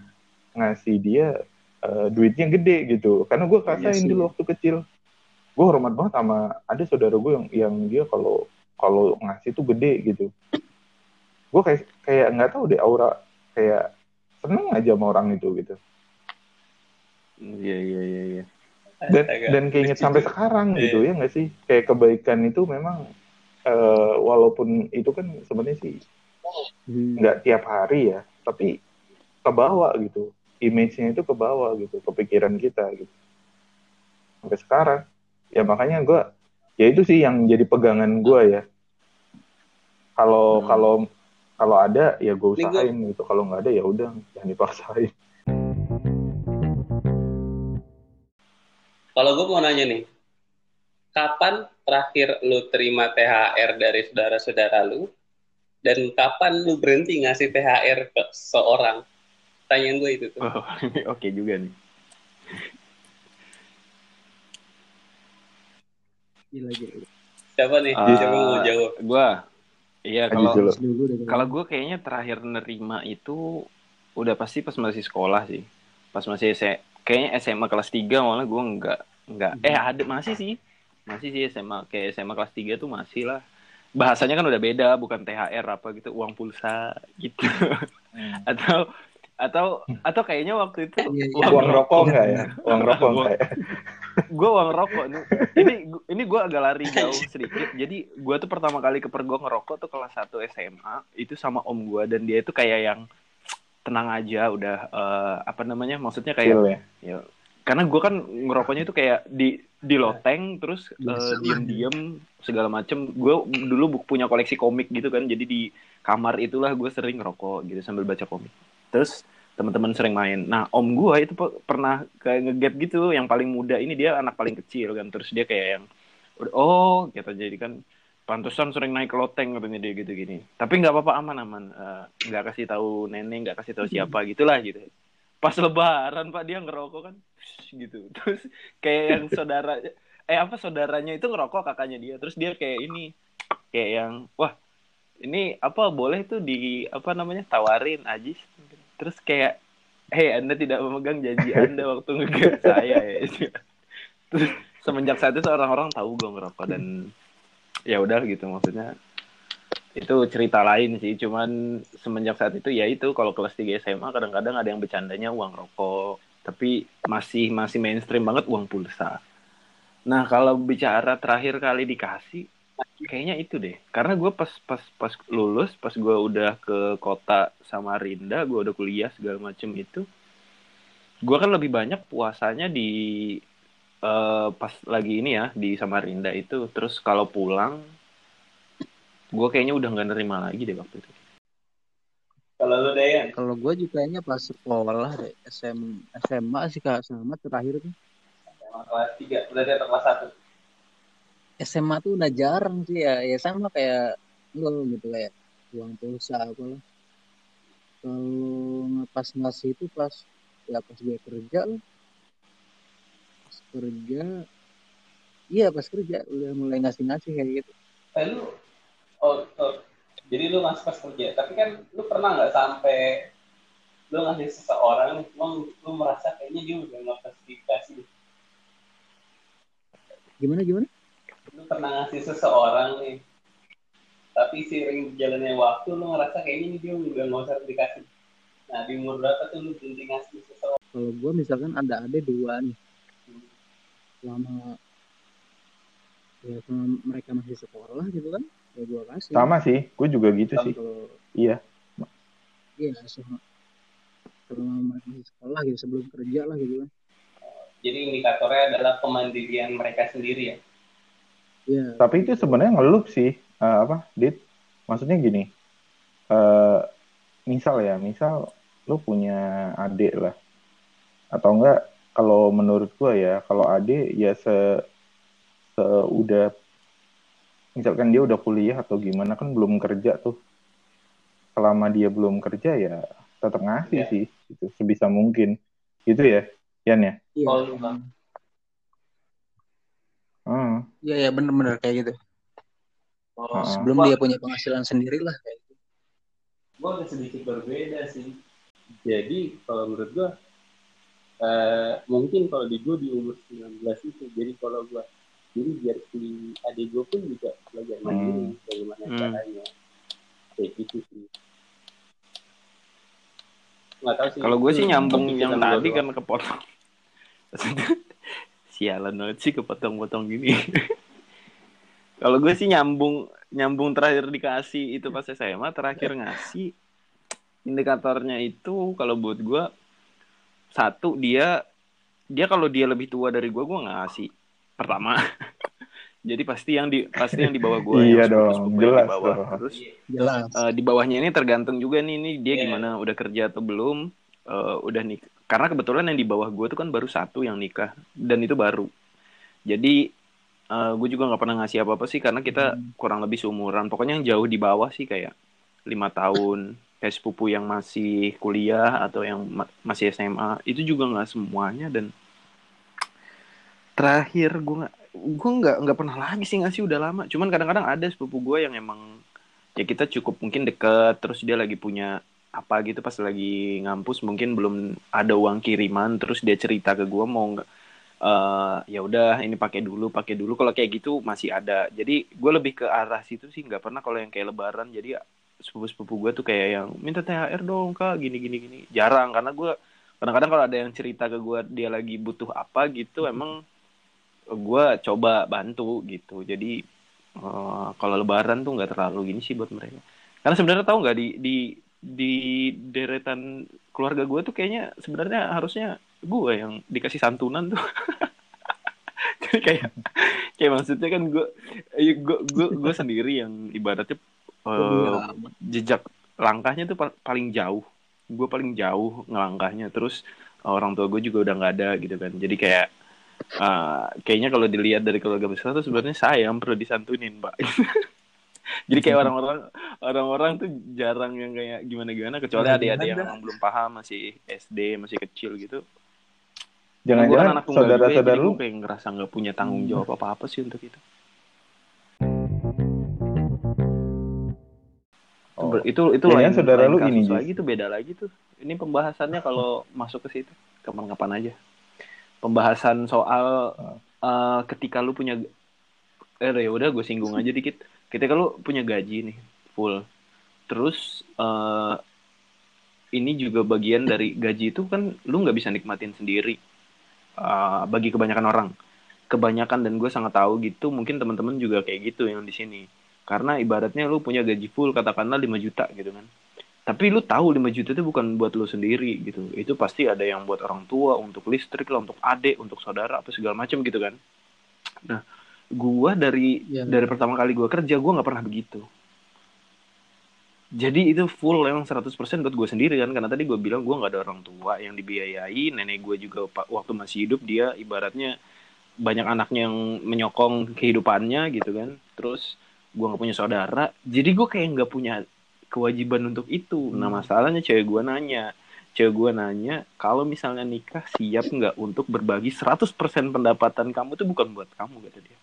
ngasih dia eh, duitnya gede gitu karena gue rasain sih. dulu waktu kecil gue hormat banget sama ada saudara gue yang yang dia kalau kalau ngasih tuh gede gitu gue kayak kayak nggak tahu deh aura kayak seneng aja sama orang itu gitu Iya, iya, iya, iya. dan dan keinget sampai sekarang Iya. gitu ya nggak sih kayak kebaikan itu memang eh, walaupun itu kan sebenarnya sih Hmm. nggak tiap hari ya tapi kebawa gitu image-nya itu kebawa gitu kepikiran kita gitu sampai sekarang ya makanya gue ya itu sih yang jadi pegangan gue ya kalau Hmm. kalau kalau ada ya gue usahain gitu kalau nggak ada ya udah jangan dipaksain Kalau gue mau nanya nih, kapan terakhir lu terima THR dari saudara-saudara lu? Dan kapan lu berhenti ngasih THR ke seorang? Tanyaan gue itu tuh. Oh, ini oke juga nih. Gila, gila. Siapa nih? Ah, Siapa yang mau jawab? Gua, iya kalau dulu deh. kalau gue kayaknya terakhir nerima itu udah pasti pas masih sekolah sih. Pas masih S kayaknya SMA kelas 3 malah gue nggak nggak eh ada masih sih. Masih sih SMA kayak SMA kelas 3 tuh masih lah. Bahasanya kan udah beda, bukan THR apa gitu, uang pulsa gitu. atau atau atau kayaknya waktu itu Iya, iya. uang rokok nggak ya? Uang rokok Uang- nggak ya? gue uang rokok nih. ini ini gue agak lari jauh sedikit. Jadi gue tuh pertama kali kepergok ngerokok tuh kelas 1 SMA itu sama om gue dan dia itu kayak yang tenang aja udah eh, apa namanya? Maksudnya kayak Chill ya? ya karena gue kan ngerokoknya itu kayak di di loteng terus lah. diem-diem segala macem. Gue dulu punya koleksi komik gitu kan jadi di kamar itulah gue sering ngerokok gitu sambil baca komik. Terus teman-teman sering main. Nah om gue itu pe- pernah kayak ngegap gitu yang paling muda ini dia anak paling kecil kan. Terus dia kayak yang oh gitu. Jadi kan pantesan sering naik ke loteng katanya dia gitu gini tapi nggak apa-apa aman aman Eh, nggak kasih tahu nenek nggak kasih tahu siapa gitulah gitu pas lebaran pak dia ngerokok kan gitu. Terus kayak yang saudara eh apa saudaranya itu ngerokok kakaknya dia. Terus dia kayak ini kayak yang wah ini apa boleh tuh di apa namanya tawarin Ajis. Terus kayak hei anda tidak memegang janji anda waktu ngegap saya. Ya terus semenjak saat itu orang-orang tahu gue ngerokok dan ya udah gitu maksudnya itu cerita lain sih cuman semenjak saat itu ya itu kalau kelas 3 SMA kadang-kadang ada yang bercandanya uang rokok tapi masih masih mainstream banget uang pulsa. Nah kalau bicara terakhir kali dikasih kayaknya itu deh. Karena gue pas pas pas lulus pas gue udah ke kota Samarinda gue udah kuliah segala macem itu gue kan lebih banyak puasanya di eh, pas lagi ini ya di Samarinda itu. Terus kalau pulang gue kayaknya udah nggak nerima lagi deh waktu itu Kalau lu Dayan, Kalau gue juga kayaknya pas sekolah deh, SM, SMA sih kak sama terakhir tuh. SMA kelas 3, berarti atau kelas 1? SMA tuh udah jarang sih ya, ya sama kayak lo gitu kayak uang pulsa apa lah. Kalau pas ngasih itu pas ya pas gue kerja loh. Pas kerja, iya pas kerja udah mulai ngasih ngasih kayak gitu. Eh, lu, oh, oh, jadi lu ngasih pas kerja, tapi kan lu pernah nggak sampai lu ngasih seseorang lu, lu merasa kayaknya dia udah nggak dikasih. Gimana gimana? Lu pernah ngasih seseorang nih, tapi seiring berjalannya waktu lu ngerasa kayaknya ini dia udah nggak usah dikasih. Nah di umur berapa tuh lu berhenti ngasih seseorang? Kalau gue misalkan ada adik dua nih, selama ya selama mereka masih sekolah gitu kan, ya gue kasih. sama sih gue juga gitu sih kalau iya iya selama mereka masih sekolah gitu sebelum kerja lah gitu kan. Jadi indikatornya adalah kemandirian mereka sendiri ya. Iya. tapi itu sebenarnya ngelup sih Eh, apa dit maksudnya gini eh misal ya misal lo punya adik lah atau enggak kalau menurut gua ya kalau adik ya se, se udah misalkan dia udah kuliah atau gimana kan belum kerja tuh selama dia belum kerja ya tetap ngasih Iya. sih gitu sebisa mungkin gitu ya Yan ya Iya. Kalau lu, Bang. Hmm. Iya ya bener-bener kayak gitu. Ah. Sebelum dia punya penghasilan sendiri lah kayak gitu. gua agak sedikit berbeda sih. Jadi kalau menurut gua eh, mungkin kalau di gua di umur 19 itu jadi kalau gua jadi biar si adik gua pun juga belajar mandiri bagaimana Hmm. caranya kayak gitu sih. Nggak tahu sih. Kalau gue sih Itu nyambung yang tadi kan kepotong. Sialan banget sih kepotong-potong gini. Kalau gue sih nyambung nyambung terakhir dikasih itu pas SMA terakhir ngasih indikatornya itu kalau buat gue satu dia dia kalau dia lebih tua dari gue gue nggak ngasih pertama jadi pasti yang di pasti yang di bawah gue Iya yang dong, jelas di bawah dong. terus Jelas. Eh, di bawahnya ini tergantung juga nih nih dia Iya. gimana udah kerja atau belum Eh, udah nih karena kebetulan yang di bawah gue tuh kan baru satu yang nikah dan itu baru jadi gue juga nggak pernah ngasih apa apa sih karena kita Hmm. kurang lebih seumuran pokoknya yang jauh di bawah sih kayak lima tahun kayak sepupu yang masih kuliah atau yang ma- masih SMA itu juga nggak semuanya dan terakhir gue nggak gue nggak nggak pernah lagi sih ngasih udah lama. Cuman kadang-kadang ada sepupu gue yang emang ya kita cukup mungkin deket terus dia lagi punya apa gitu pas lagi ngampus mungkin belum ada uang kiriman terus dia cerita ke gue mau nggak eh ya udah ini pakai dulu pakai dulu. Kalau kayak gitu masih ada. Jadi gue lebih ke arah situ sih nggak pernah kalau yang kayak lebaran. Jadi sepupu sepupu gue tuh kayak yang minta thr dong kak gini gini gini. Jarang karena gue kadang-kadang kalau ada yang cerita ke gue dia lagi butuh apa gitu emang gue coba bantu gitu. Jadi eh, kalau lebaran tuh nggak terlalu gini sih buat mereka. Karena sebenarnya tahu nggak di di di deretan keluarga gue tuh kayaknya sebenarnya harusnya gue yang dikasih santunan tuh. Jadi kayak kayak maksudnya kan gue gue gue gue sendiri yang ibaratnya eh, jejak langkahnya tuh pa- paling jauh. Gue paling jauh ngelangkahnya. Terus orang tua gue juga udah nggak ada gitu kan. Jadi kayak eh, kayaknya kalau dilihat dari keluarga besar tuh sebenarnya saya yang perlu disantunin pak jadi kayak orang-orang orang-orang tuh jarang yang kayak gimana gimana kecuali adik-adik yang ada. emang belum paham masih SD masih kecil gitu Jangan-jangan anak ya, saudara-saudara lu kayak ngerasa nggak punya tanggung jawab apa-apa sih untuk itu. Oh. Itu itu Jangan lain, saudara lain lu ini, lagi tuh beda lagi tuh. Ini pembahasannya kalau masuk ke situ kapan-kapan aja. Pembahasan soal eh, ketika lu punya eh ya udah gue singgung aja dikit. Ketika lu punya gaji nih full. Terus eh ini juga bagian dari gaji itu kan lu nggak bisa nikmatin sendiri. Eh, bagi kebanyakan orang. Kebanyakan dan gue sangat tahu gitu, mungkin teman-teman juga kayak gitu yang di sini. Karena ibaratnya lu punya gaji full katakanlah 5 juta gitu kan. Tapi lu tahu 5 juta itu bukan buat lu sendiri gitu. Itu pasti ada yang buat orang tua, untuk listrik lah, untuk adik, untuk saudara apa segala macam gitu kan. Nah, gua dari Iya. dari pertama kali gua kerja gua nggak pernah begitu. Jadi itu full emang 100% buat gue sendiri kan karena tadi gue bilang gue nggak ada orang tua yang dibiayai, nenek gue juga waktu masih hidup dia ibaratnya banyak anaknya yang menyokong kehidupannya gitu kan. Terus gue nggak punya saudara, jadi gue kayak nggak punya kewajiban untuk itu. Nah masalahnya cewek gue nanya, cewek gue nanya kalau misalnya nikah siap nggak untuk berbagi 100% pendapatan kamu tuh bukan buat kamu kata dia.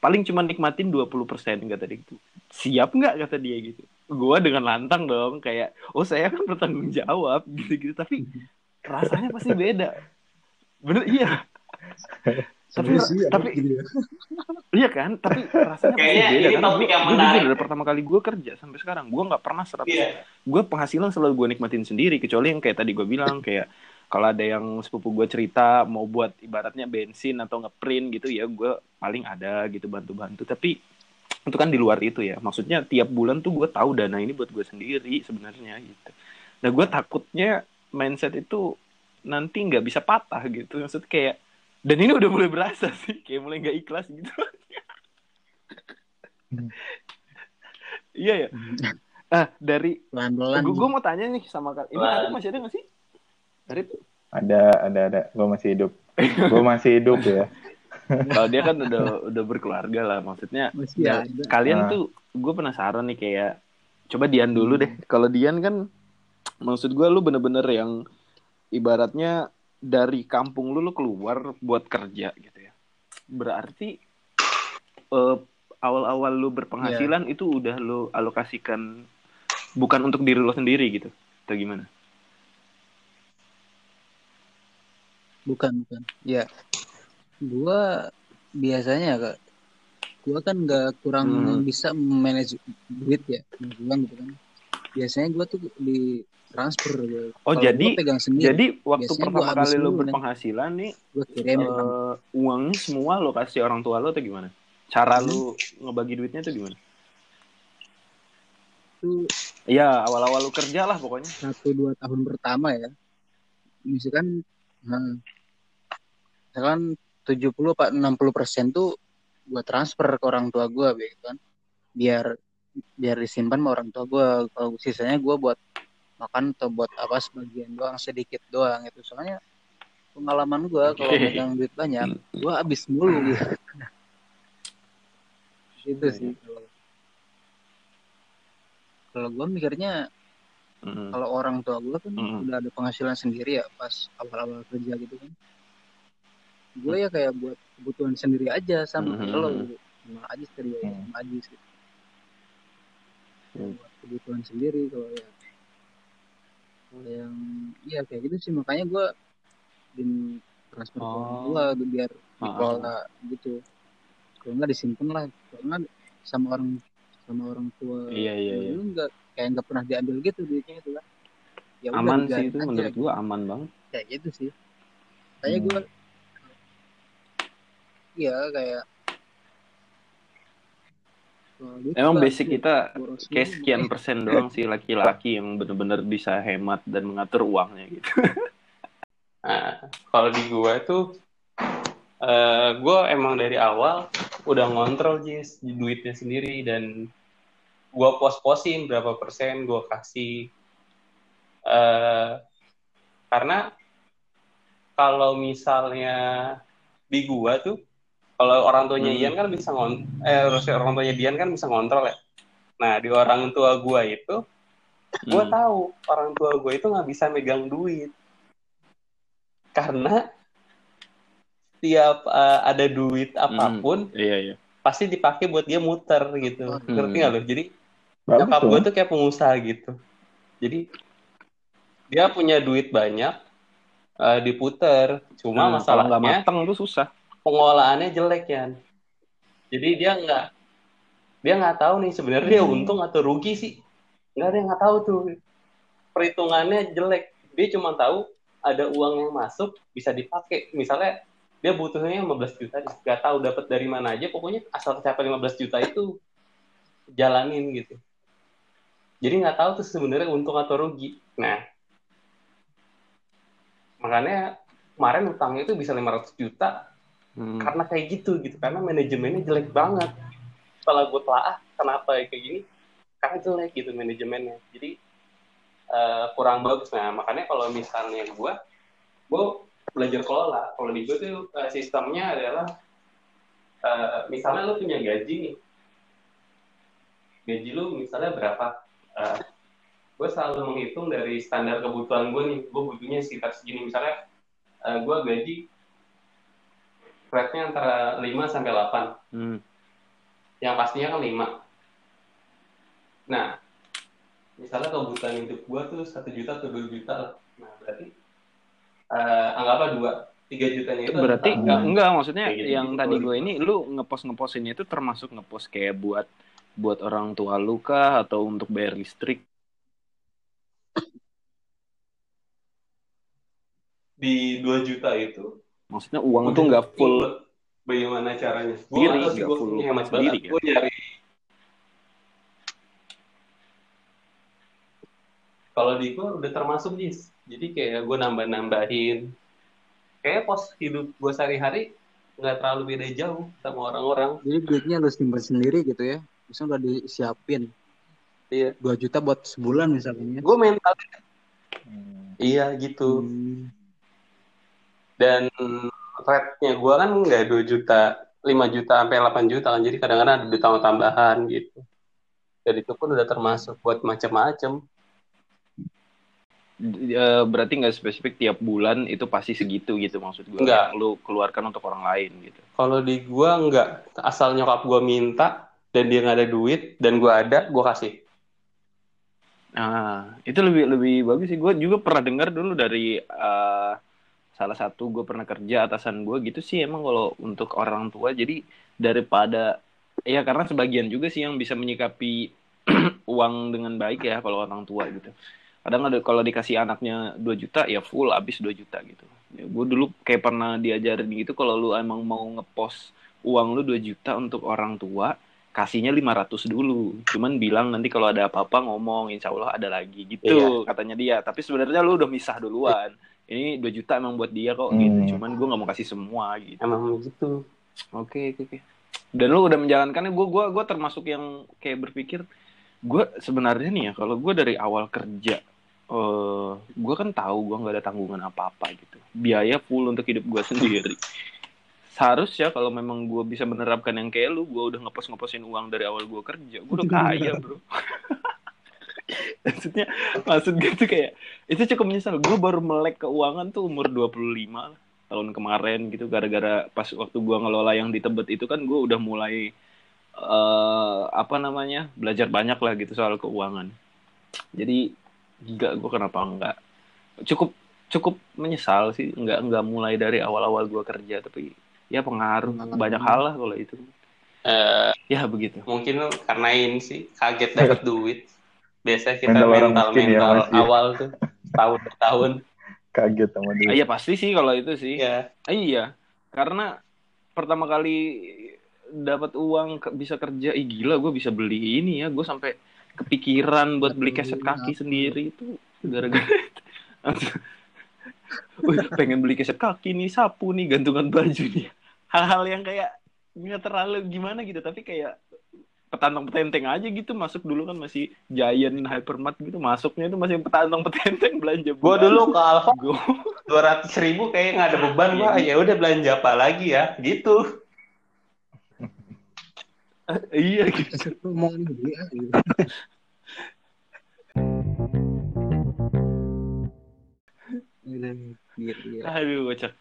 Paling cuma nikmatin 20% kata dia gitu. Siap nggak kata dia gitu. Gue dengan lantang dong kayak oh saya kan bertanggung jawab gitu-gitu tapi rasanya pasti beda. Bener iya. Tapi Sebenarnya sih, tapi gitu ya. Iya kan, tapi rasanya pasti Kayaknya beda ini karena topik yang menarik. dari pertama kali gue kerja sampai sekarang gue nggak pernah 100 Iya. gue penghasilan selalu gue nikmatin sendiri kecuali yang kayak tadi gue bilang kayak kalau ada yang sepupu gue cerita mau buat ibaratnya bensin atau ngeprint gitu ya gue paling ada gitu bantu-bantu tapi itu kan di luar itu ya maksudnya tiap bulan tuh gue tahu dana ini buat gue sendiri sebenarnya gitu nah gue takutnya mindset itu nanti nggak bisa patah gitu maksud kayak dan ini udah mulai berasa sih kayak mulai nggak ikhlas gitu iya ya Ah, dari pelan-pelan. gue mau tanya nih sama kalian. Ini. Arif masih ada nggak sih? Arif? Ada, ada, ada. Gue masih hidup. Gue masih hidup ya. Kalau dia kan udah udah berkeluarga lah, maksudnya. Masih Ya, ada. kalian Ah. tuh, gue penasaran nih kayak, coba Dian dulu deh. Kalau Dian kan, maksud gue lu bener-bener yang ibaratnya dari kampung lu lu keluar buat kerja gitu ya. Berarti eh, awal-awal lu berpenghasilan itu udah lu alokasikan bukan untuk diri lo sendiri gitu, atau gimana? Bukan, bukan. Ya. Gua biasanya kak gua kan nggak kurang Hmm. bisa manage duit ya bilang gitu kan biasanya gua tuh di transfer gua. Oh, Kalau jadi- pegang sendiri Jadi waktu pertama kali nih. berpenghasilan nih, gua kirim eh, uangnya semua lo kasih orang tua lo atau gimana? Cara lu ngebagi duitnya tuh gimana? Iya, awal-awal lu kerja lah pokoknya. satu dua tahun pertama ya misalkan nah, misalkan 70 apa 60 persen tuh gua transfer ke orang tua gua gitu kan biar biar disimpan sama orang tua gua kalau sisanya gua buat makan atau buat apa sebagian doang sedikit doang itu soalnya pengalaman gua kalau megang duit banyak gua habis mulu gitu. Itu sih kalau. Kalau gua mikirnya Mm. kalau orang tua gue kan Mm. udah ada penghasilan sendiri ya pas awal-awal kerja gitu kan. Gue ya kayak buat kebutuhan sendiri aja sama Mm. lo gitu. Sama Ajis tadi ya Mm. sama Ajis gitu. Buat kebutuhan sendiri kalau ya kalau yang iya kayak gitu sih makanya gue din transfer Oh. tua gitu, biar Ah, dikelola gitu kalau nggak disimpan lah nggak sama orang sama orang tua Iya, iya, iya. nggak kayak nggak pernah diambil gitu duitnya itu kan ya udah, Aman sih dibiarin itu aja, menurut gua aman banget. kayak gitu sih kayak Hmm. gue iya kayak Emang juga basic kita kayak sekian persen doang sih laki-laki yang bener-bener bisa hemat dan mengatur uangnya gitu. Nah, kalau di gua tuh eh gua emang dari awal udah ngontrol Jis di duitnya sendiri dan gua pos-posin berapa persen gua kasih. Eh karena kalau misalnya di gua tuh kalau orang tuanya Hmm. Ian kan bisa ngon eh orang tuanya Dian kan bisa ngontrol ya. Nah, di orang tua gua itu gue Hmm. tahu orang tua gue itu nggak bisa megang duit karena tiap eh, ada duit apa pun Iya, iya. pasti dipakai buat dia muter gitu Hmm. ngerti nggak lo jadi Bagus nyokap gue tuh kayak pengusaha gitu jadi dia punya duit banyak eh, diputer cuma Nah, kalau nggak masalahnya mateng tuh susah. Pengolahannya jelek ya jadi dia nggak dia nggak tahu nih sebenarnya dia Hmm. untung atau rugi sih. Nggak dia nggak tahu tuh. Perhitungannya jelek. Dia cuma tahu ada uang yang masuk bisa dipakai. Misalnya dia butuhnya 15 juta nggak tahu dapat dari mana aja. Pokoknya asal capai 15 juta itu jalanin gitu. Jadi nggak tahu tuh sebenarnya untung atau rugi. Nah makanya kemarin utangnya itu bisa 500 juta Hmm. karena kayak gitu gitu. Karena manajemennya jelek banget. Setelah gue telah kenapa kayak gini? Karena jelek gitu manajemennya. Jadi eh, kurang bagus. Nah makanya kalau misalnya gue gue belajar kelola. Kalau di gue tuh eh, sistemnya adalah eh, misalnya lo punya gaji nih. Gaji lu misalnya berapa? Eh, gue selalu menghitung dari standar kebutuhan gue nih. Gue butuhnya sekitar segini. Misalnya eh, gue gaji rate-nya antara 5 sampai 8 Hmm. yang pastinya kan 5 nah misalnya kebutuhan hidup gua tuh satu juta atau dua juta lah. nah berarti eh anggaplah dua tiga jutanya itu Berarti enggak, enggak maksudnya gitu, yang gitu, tadi gue ini lu ngepost ngepostinnya itu termasuk ngepost kayak buat buat orang tua lu kah atau untuk bayar listrik? di 2 juta itu Maksudnya uang tuh nggak full bagaimana caranya Sendiri, Gua nggak full punya hemat sendiri, kan? gue nyari kalau di gue udah termasuk jis jadi kayak gue nambah nambahin kayak pos hidup gue sehari-hari nggak terlalu beda jauh sama orang-orang jadi duitnya lu simpan sendiri gitu ya bisa udah disiapin Iya. 2 juta buat sebulan misalnya. Gue mental Hmm. iya gitu. Hmm. Dan rate-nya gue kan nggak 2 juta, 5 juta sampai 8 juta kan. Jadi kadang-kadang ada ditambah tambahan gitu. Dan itu pun udah termasuk buat macam-macam. Eh, berarti nggak spesifik tiap bulan itu pasti segitu gitu maksud gue. Nggak. Lu keluarkan untuk orang lain gitu. Kalau di gua nggak asal nyokap gua minta dan dia nggak ada duit dan gua ada, gua kasih. Nah, itu lebih lebih bagus sih. Gue juga pernah dengar dulu dari eh, salah satu gue pernah kerja atasan gue gitu sih emang kalau untuk orang tua jadi daripada ya karena sebagian juga sih yang bisa menyikapi uang dengan baik ya kalau orang tua gitu. Kadang ada kalau dikasih anaknya 2 juta ya full habis 2 juta gitu. Ya, gue dulu kayak pernah diajarin gitu kalau lu emang mau ngepost uang lu 2 juta untuk orang tua, kasihnya 500 dulu. Cuman bilang nanti kalau ada apa-apa ngomong, insya Allah ada lagi gitu Iya. katanya dia. Tapi sebenarnya lu udah misah duluan. Ini 2 juta emang buat dia kok Hmm. gitu. Cuman gue nggak mau kasih semua gitu. Emang gitu. Oke, oke, oke. Dan lu udah menjalankannya, gue gua, gua termasuk yang kayak berpikir, gue sebenarnya nih ya, kalau gue dari awal kerja, eh gue kan tahu gue nggak ada tanggungan apa-apa gitu. Biaya full untuk hidup gue sendiri. Seharusnya kalau memang gue bisa menerapkan yang kayak lu, gue udah ngepost ngepostin uang dari awal gue kerja, gue udah kaya bro. Maksudnya, maksud gue tuh kayak, itu cukup menyesal. Gue baru melek keuangan tuh umur 25 lah tahun kemarin gitu gara-gara pas waktu gua ngelola yang di Tebet itu kan gua udah mulai eh apa namanya belajar banyak lah gitu soal keuangan jadi enggak gua kenapa enggak cukup cukup menyesal sih enggak enggak mulai dari awal-awal gua kerja tapi ya pengaruh Pengalaman. banyak hal lah kalau itu Eh, ya begitu mungkin karena ini sih kaget dapat duit. Biasanya kita Mental orang mental miskin ya, mental Mas, ya. awal tuh tahun per tahun. Kaget sama Ah, dia. iya pasti sih kalau itu sih Iya. Ah, iya karena pertama kali dapat uang ke- bisa kerja ih gila gue bisa beli ini ya gue sampai kepikiran buat beli keset kaki sendiri itu gara-gara Wih, pengen beli keset kaki nih sapu nih gantungan baju nih hal-hal yang kayak nggak terlalu gimana gitu tapi kayak petantang petenteng aja gitu masuk dulu kan masih Giant Hypermart gitu masuknya itu masih petantang petenteng belanja Gua dulu ke Alfa Gua- dua ratus ribu kayak nggak ada beban gua ya udah belanja apa lagi ya gitu. iya gitu mau beli. Aduh, kocak.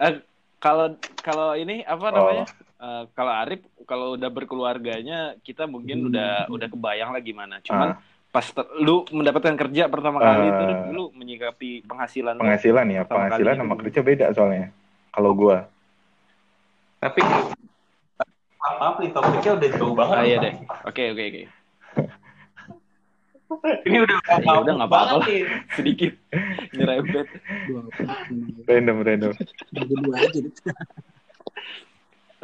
Eh, kalau kalau ini apa namanya? Eh, kalau Arif kalau udah berkeluarganya kita mungkin Hmm. udah udah kebayang lah gimana. Cuman Ah. pas ter- lu mendapatkan kerja pertama kali itu Eh, lu menyikapi penghasilan. Penghasilan ya, penghasilan sama itu. kerja beda soalnya. Kalau gua. Tapi apa nih topiknya udah jauh banget. Ah, iya deh. Oke, oke, oke. Ini udah Ya udah, nggak apa-apa lah. Sedikit nyerempet. Apa? Random, random. Dua aja deh.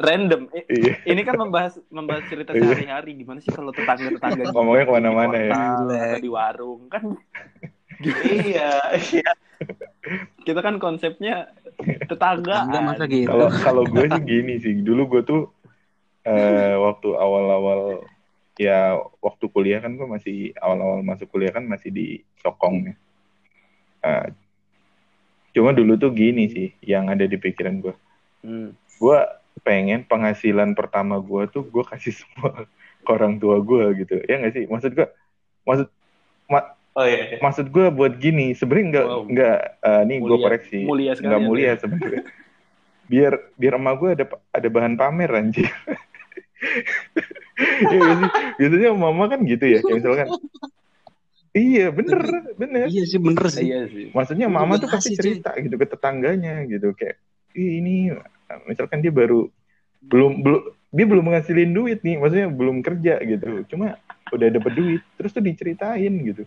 Random. Iya. Ini kan membahas membahas cerita Iya. sehari-hari gimana sih kalau tetangga-tetangga gitu Ngomongnya ke mana-mana ya. di warung kan Iya, iya. kita kan konsepnya tetangga. Enggak masa gitu. Kalau kalau gue sih gini sih. Dulu gue tuh eh, waktu awal-awal ya waktu kuliah kan gue masih awal-awal masuk kuliah kan masih di Sokong ya. Eh, cuma dulu tuh gini sih yang ada di pikiran gue. Hmm. Gue pengen penghasilan pertama gue tuh gue kasih semua ke orang tua gue gitu. Ya nggak sih? Maksud gue maksud Oh iya. maksud gue buat gini sebenarnya nggak Wow. nggak eh, nih gue Mulia- koreksi mulia nggak ya, mulia sebenarnya biar biar emak gue ada ada bahan pamer anjir Iya sih? biasanya mama kan gitu ya kayak misalkan iya bener bener Iya sih bener sih. Iya sih. maksudnya mama tuh pasti cuy. cerita gitu ke tetangganya gitu kayak Ih, ini misalkan dia baru belum belum dia belum menghasilin duit nih maksudnya belum kerja gitu. Cuma udah dapet duit terus tuh diceritain gitu.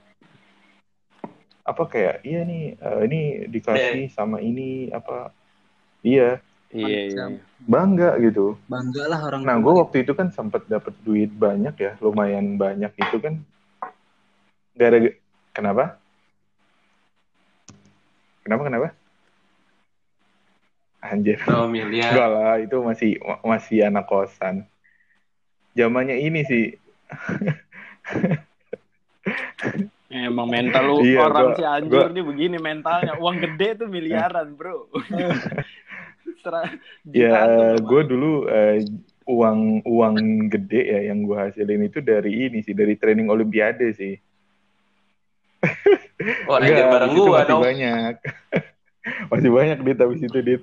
Apa kayak iya nih eh, ini dikasih sama ini apa? Iya. Iya, iya. bangga gitu. Bangga lah orang nah gue waktu itu kan sempat dapet duit banyak ya lumayan banyak itu kan. Gara kenapa? Kenapa kenapa anjir Oh, miliar. Enggak lah, itu masih masih anak kosan. Zamannya ini sih. Emang mental lu Iya, orang gua- si anjur gua- nih begini mentalnya. Uang gede tuh miliaran, bro. Ya, tuh, gue dulu eh, uang uang gede ya yang gue hasilin itu dari ini sih, dari training olimpiade sih. Wah, anjir bareng gua masih dong. banyak. masih banyak dit habis itu dit.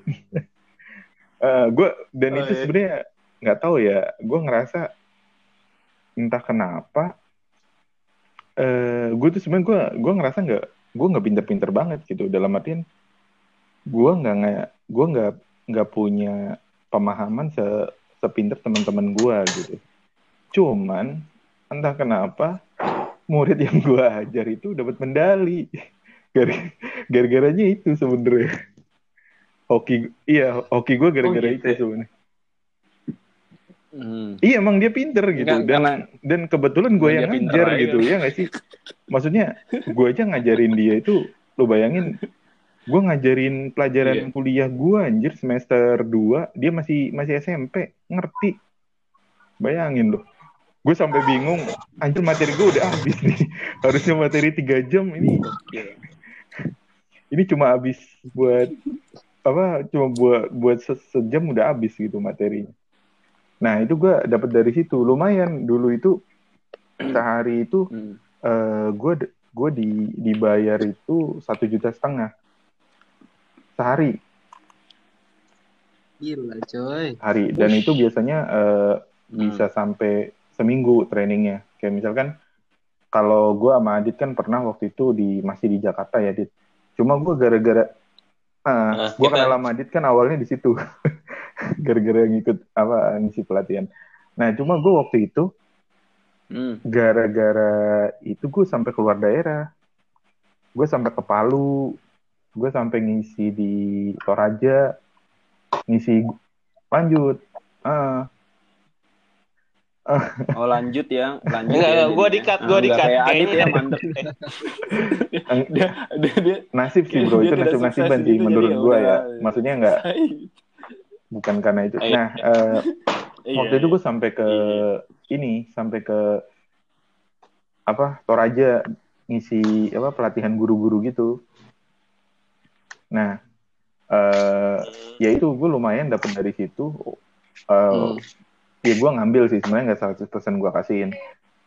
Eh, gue dan Oh, itu iya. sebenarnya nggak tahu ya. Gue ngerasa entah kenapa. Eh, gue tuh sebenarnya gue gue ngerasa nggak gue nggak pinter-pinter banget gitu dalam artian gue nggak nggak gue nggak nggak punya pemahaman se sepinter teman-teman gue gitu. Cuman entah kenapa murid yang gue ajar itu dapat medali. Gara-garanya itu sebenarnya. Hoki iya, hoki gue gara-gara Oh, gitu itu ya? sebenarnya. Hmm. Iya emang dia pinter gitu Enggak, dan karena- dan kebetulan gue yang ngajar aja. gitu ya nggak sih? Maksudnya gue aja ngajarin dia itu lo bayangin gue ngajarin pelajaran Iya. kuliah gue anjir semester 2 dia masih masih SMP ngerti bayangin loh gue sampai bingung anjir materi gue udah habis nih harusnya materi tiga jam ini ini cuma habis buat apa cuma buat buat se- sejam udah habis gitu materinya. Nah itu gue dapat dari situ. Lumayan. Dulu itu sehari itu Hmm. eh gue gue di dibayar itu satu juta setengah. Sehari. Gila coy. hari. Dan itu biasanya eh, bisa sampai seminggu trainingnya. Kayak misalkan kalau gue sama Adit kan pernah waktu itu di masih di Jakarta ya Adit cuma gue gara-gara Nah, gue kita- kenal sama Adit kan awalnya di situ. Gara-gara ngikut apa ngisi pelatihan. Nah cuma gue waktu itu Hmm. gara-gara itu gue sampai keluar daerah. Gue sampai ke Palu. Gue sampai ngisi di Toraja. Ngisi lanjut. Ah Oh lanjut ya, lanjut Enggak, ya. enggak, ya. Ah, gua enggak di-cut. Kayak Adit ya mandek. dia, dia, dia, nasib sih bro itu nasib nasiban sukses sih gitu, menurut ya gue ya udah. maksudnya nggak bukan karena itu Iya. nah eh, Iya, waktu itu gue sampai ke Iya. ini sampai ke apa Toraja ngisi apa pelatihan guru-guru gitu nah eh ya itu gue lumayan dapat dari situ Eh, Hmm. Ya gue ngambil sih sebenarnya nggak 100% gue kasihin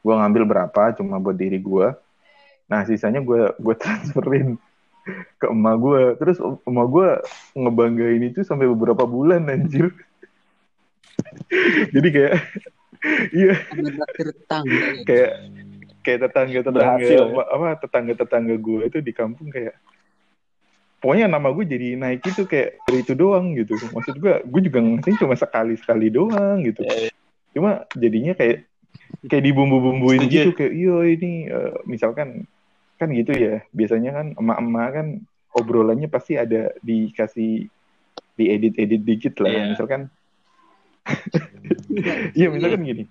gue ngambil berapa cuma buat diri gue nah sisanya gue gue transferin ke emak gue terus emak gue ngebanggain itu sampai beberapa bulan anjir jadi kayak iya tetangga. ya. kayak kayak tetangga tetangga ya? apa tetangga tetangga gue itu di kampung kayak pokoknya nama gue jadi naik itu kayak dari itu doang gitu. Maksud gue gue juga ngasih cuma sekali sekali doang gitu. Iya, cuma jadinya kayak kayak dibumbu-bumbuin Setuju. gitu kayak iya ini eh, misalkan kan gitu ya biasanya kan emak-emak kan obrolannya pasti ada dikasih diedit-edit dikit lah. Iya. misalkan iya misalkan gini.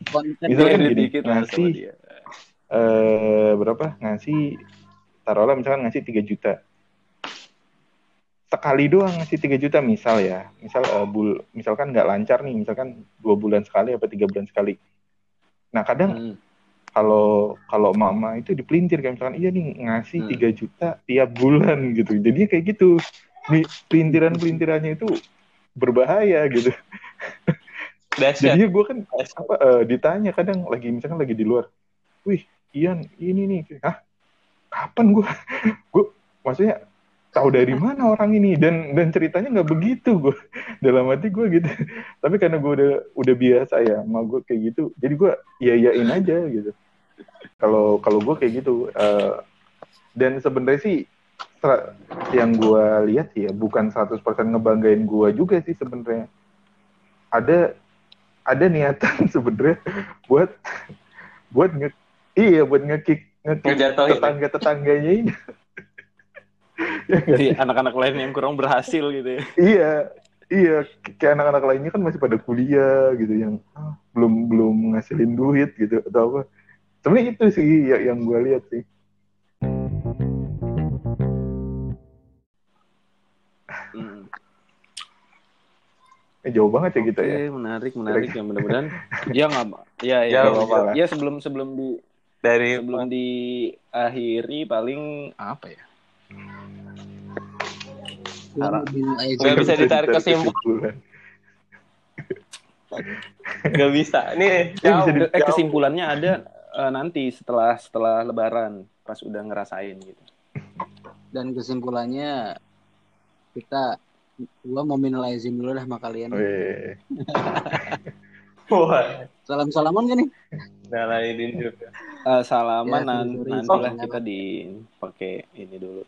Konten Misalkan gini, ngasih- eh berapa? Ngasih taruhlah misalkan ngasih 3 juta sekali doang ngasih 3 juta misal ya. Misal eh, bul misalkan nggak lancar nih misalkan dua bulan sekali apa tiga bulan sekali. Nah kadang Hmm. kalau kalau mama itu dipelintir kayak misalkan iya nih ngasih Hmm. 3 juta tiap bulan gitu. Jadinya kayak gitu. Nih pelintiran pelintirannya itu berbahaya gitu. Jadinya gue kan apa eh, ditanya kadang lagi misalkan lagi di luar wih Ian ini nih. Ah kapan gue gue maksudnya tahu dari mana orang ini. Dan dan ceritanya nggak begitu gue dalam hati gue gitu. Tapi karena gue udah udah biasa ya sama gue kayak gitu jadi gue iya iyain aja gitu. Kalau kalau gue kayak gitu Eh, dan sebenarnya sih yang gue lihat sih ya bukan 100% ngebanggain gue juga sih sebenarnya. Ada ada niatan sebenarnya buat buat nge iya buat ngekick ngekick Ngejatuhin. tetangga tetangganya ini Ya? Iya, anak-anak lain yang kurang berhasil gitu ya. iya iya kayak anak-anak lainnya kan masih pada kuliah gitu yang ah, belum belum ngasilin duit gitu atau apa sebenarnya itu sih ya- yang gue lihat sih Hmm. eh, jauh banget ya kita ya Oke, menarik, menarik ya mudah-mudahan. ya nggak, ya, ya, Ya, ya, lah. ya, sebelum sebelum di Dari sebelum diakhiri paling apa ya? Gua Nggak bisa ditarik kesimpulan. Gak bisa. Nih, Eh, jauh. bisa di- Eh kesimpulannya ada eh, nanti setelah setelah Lebaran pas udah ngerasain gitu. dan kesimpulannya kita gua mau minal aizin dulu dah sama kalian. Wah, Salam salaman nih? nyalain juga. Eh, salaman Ya, nan- sorry, sorry. nantilah Oh. kita dipakai ini dulu.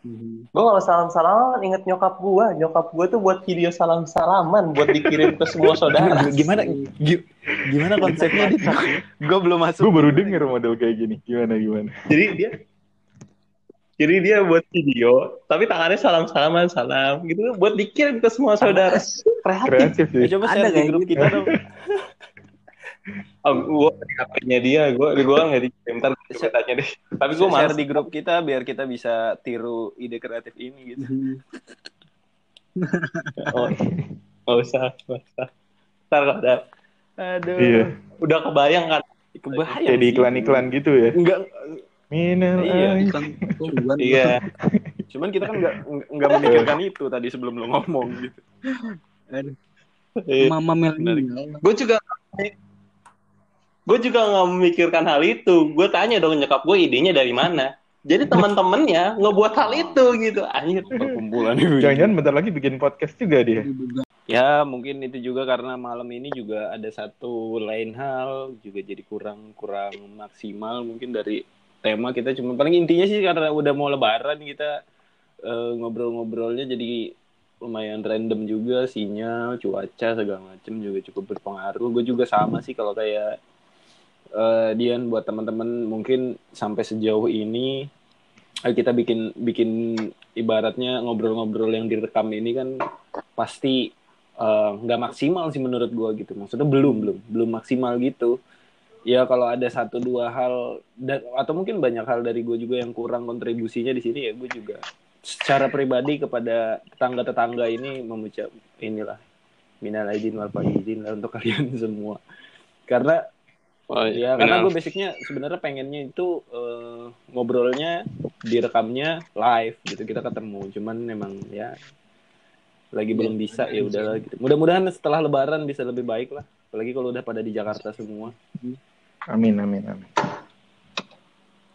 Mhm. Gue kalau salam-salaman inget nyokap gua. Nyokap gua tuh buat video salam-salaman buat dikirim ke semua saudara. Gimana gi- gimana konsepnya dit? Gue belum masuk. Gue baru denger model kayak gini. Gimana gimana? Jadi dia jadi dia buat video, tapi tangannya salam-salaman, salam gitu buat dikirim ke semua saudara. Kreatif. Kreatif sih. coba Ada share di grup gitu. kita dong. Oh, gua di HP-nya dia, gua gua nggak dikirim ntar gua tanya deh. Tapi gua share di grup kita biar kita bisa tiru ide kreatif ini gitu. Oh, nggak usah, nggak usah. Ntar kalau ada, Aduh. Iya. udah kebayang kan? Kebayang. Kayak di sih. iklan-iklan gitu ya. Enggak, Minal Iya. Kan tungguan. Iya. cuman kita kan enggak enggak memikirkan itu tadi sebelum lu ngomong gitu. Aduh, Iya. Mama milenial. Gue juga gue juga nggak memikirkan hal itu. Gue tanya dong nyokap gue idenya dari mana. Jadi teman-temannya ngebuat hal itu gitu. Anjir. Perkumpulan ibu. Jangan-jangan bentar lagi bikin podcast juga dia. Ya mungkin itu juga karena malam ini juga ada satu lain hal juga jadi kurang kurang maksimal mungkin dari tema kita cuma paling intinya sih karena udah mau lebaran kita eh, ngobrol-ngobrolnya jadi lumayan random juga sinyal cuaca segala macem juga cukup berpengaruh gue juga sama sih kalau kayak eh, Dian buat teman-teman mungkin sampai sejauh ini eh, kita bikin bikin ibaratnya ngobrol-ngobrol yang direkam ini kan pasti eh, nggak maksimal sih menurut gua gitu. Maksudnya belum belum belum maksimal gitu. Ya kalau ada satu dua hal dan atau mungkin banyak hal dari gue juga yang kurang kontribusinya di sini ya gue juga secara pribadi kepada tetangga-tetangga ini mengucap inilah minal aidin wal faizin lah untuk kalian semua. Karena Oh, ya karena gue basicnya sebenarnya pengennya itu eh, ngobrolnya direkamnya live gitu kita ketemu. Cuman memang ya lagi belum bisa ya udahlah gitu. Mudah-mudahan setelah lebaran bisa lebih baik lah. Apalagi kalau udah pada di Jakarta semua. Amin amin amin.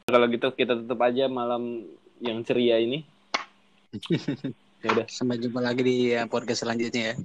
kalau gitu kita tutup aja malam yang ceria ini. Ya udah. Sampai jumpa lagi di uh, podcast selanjutnya ya.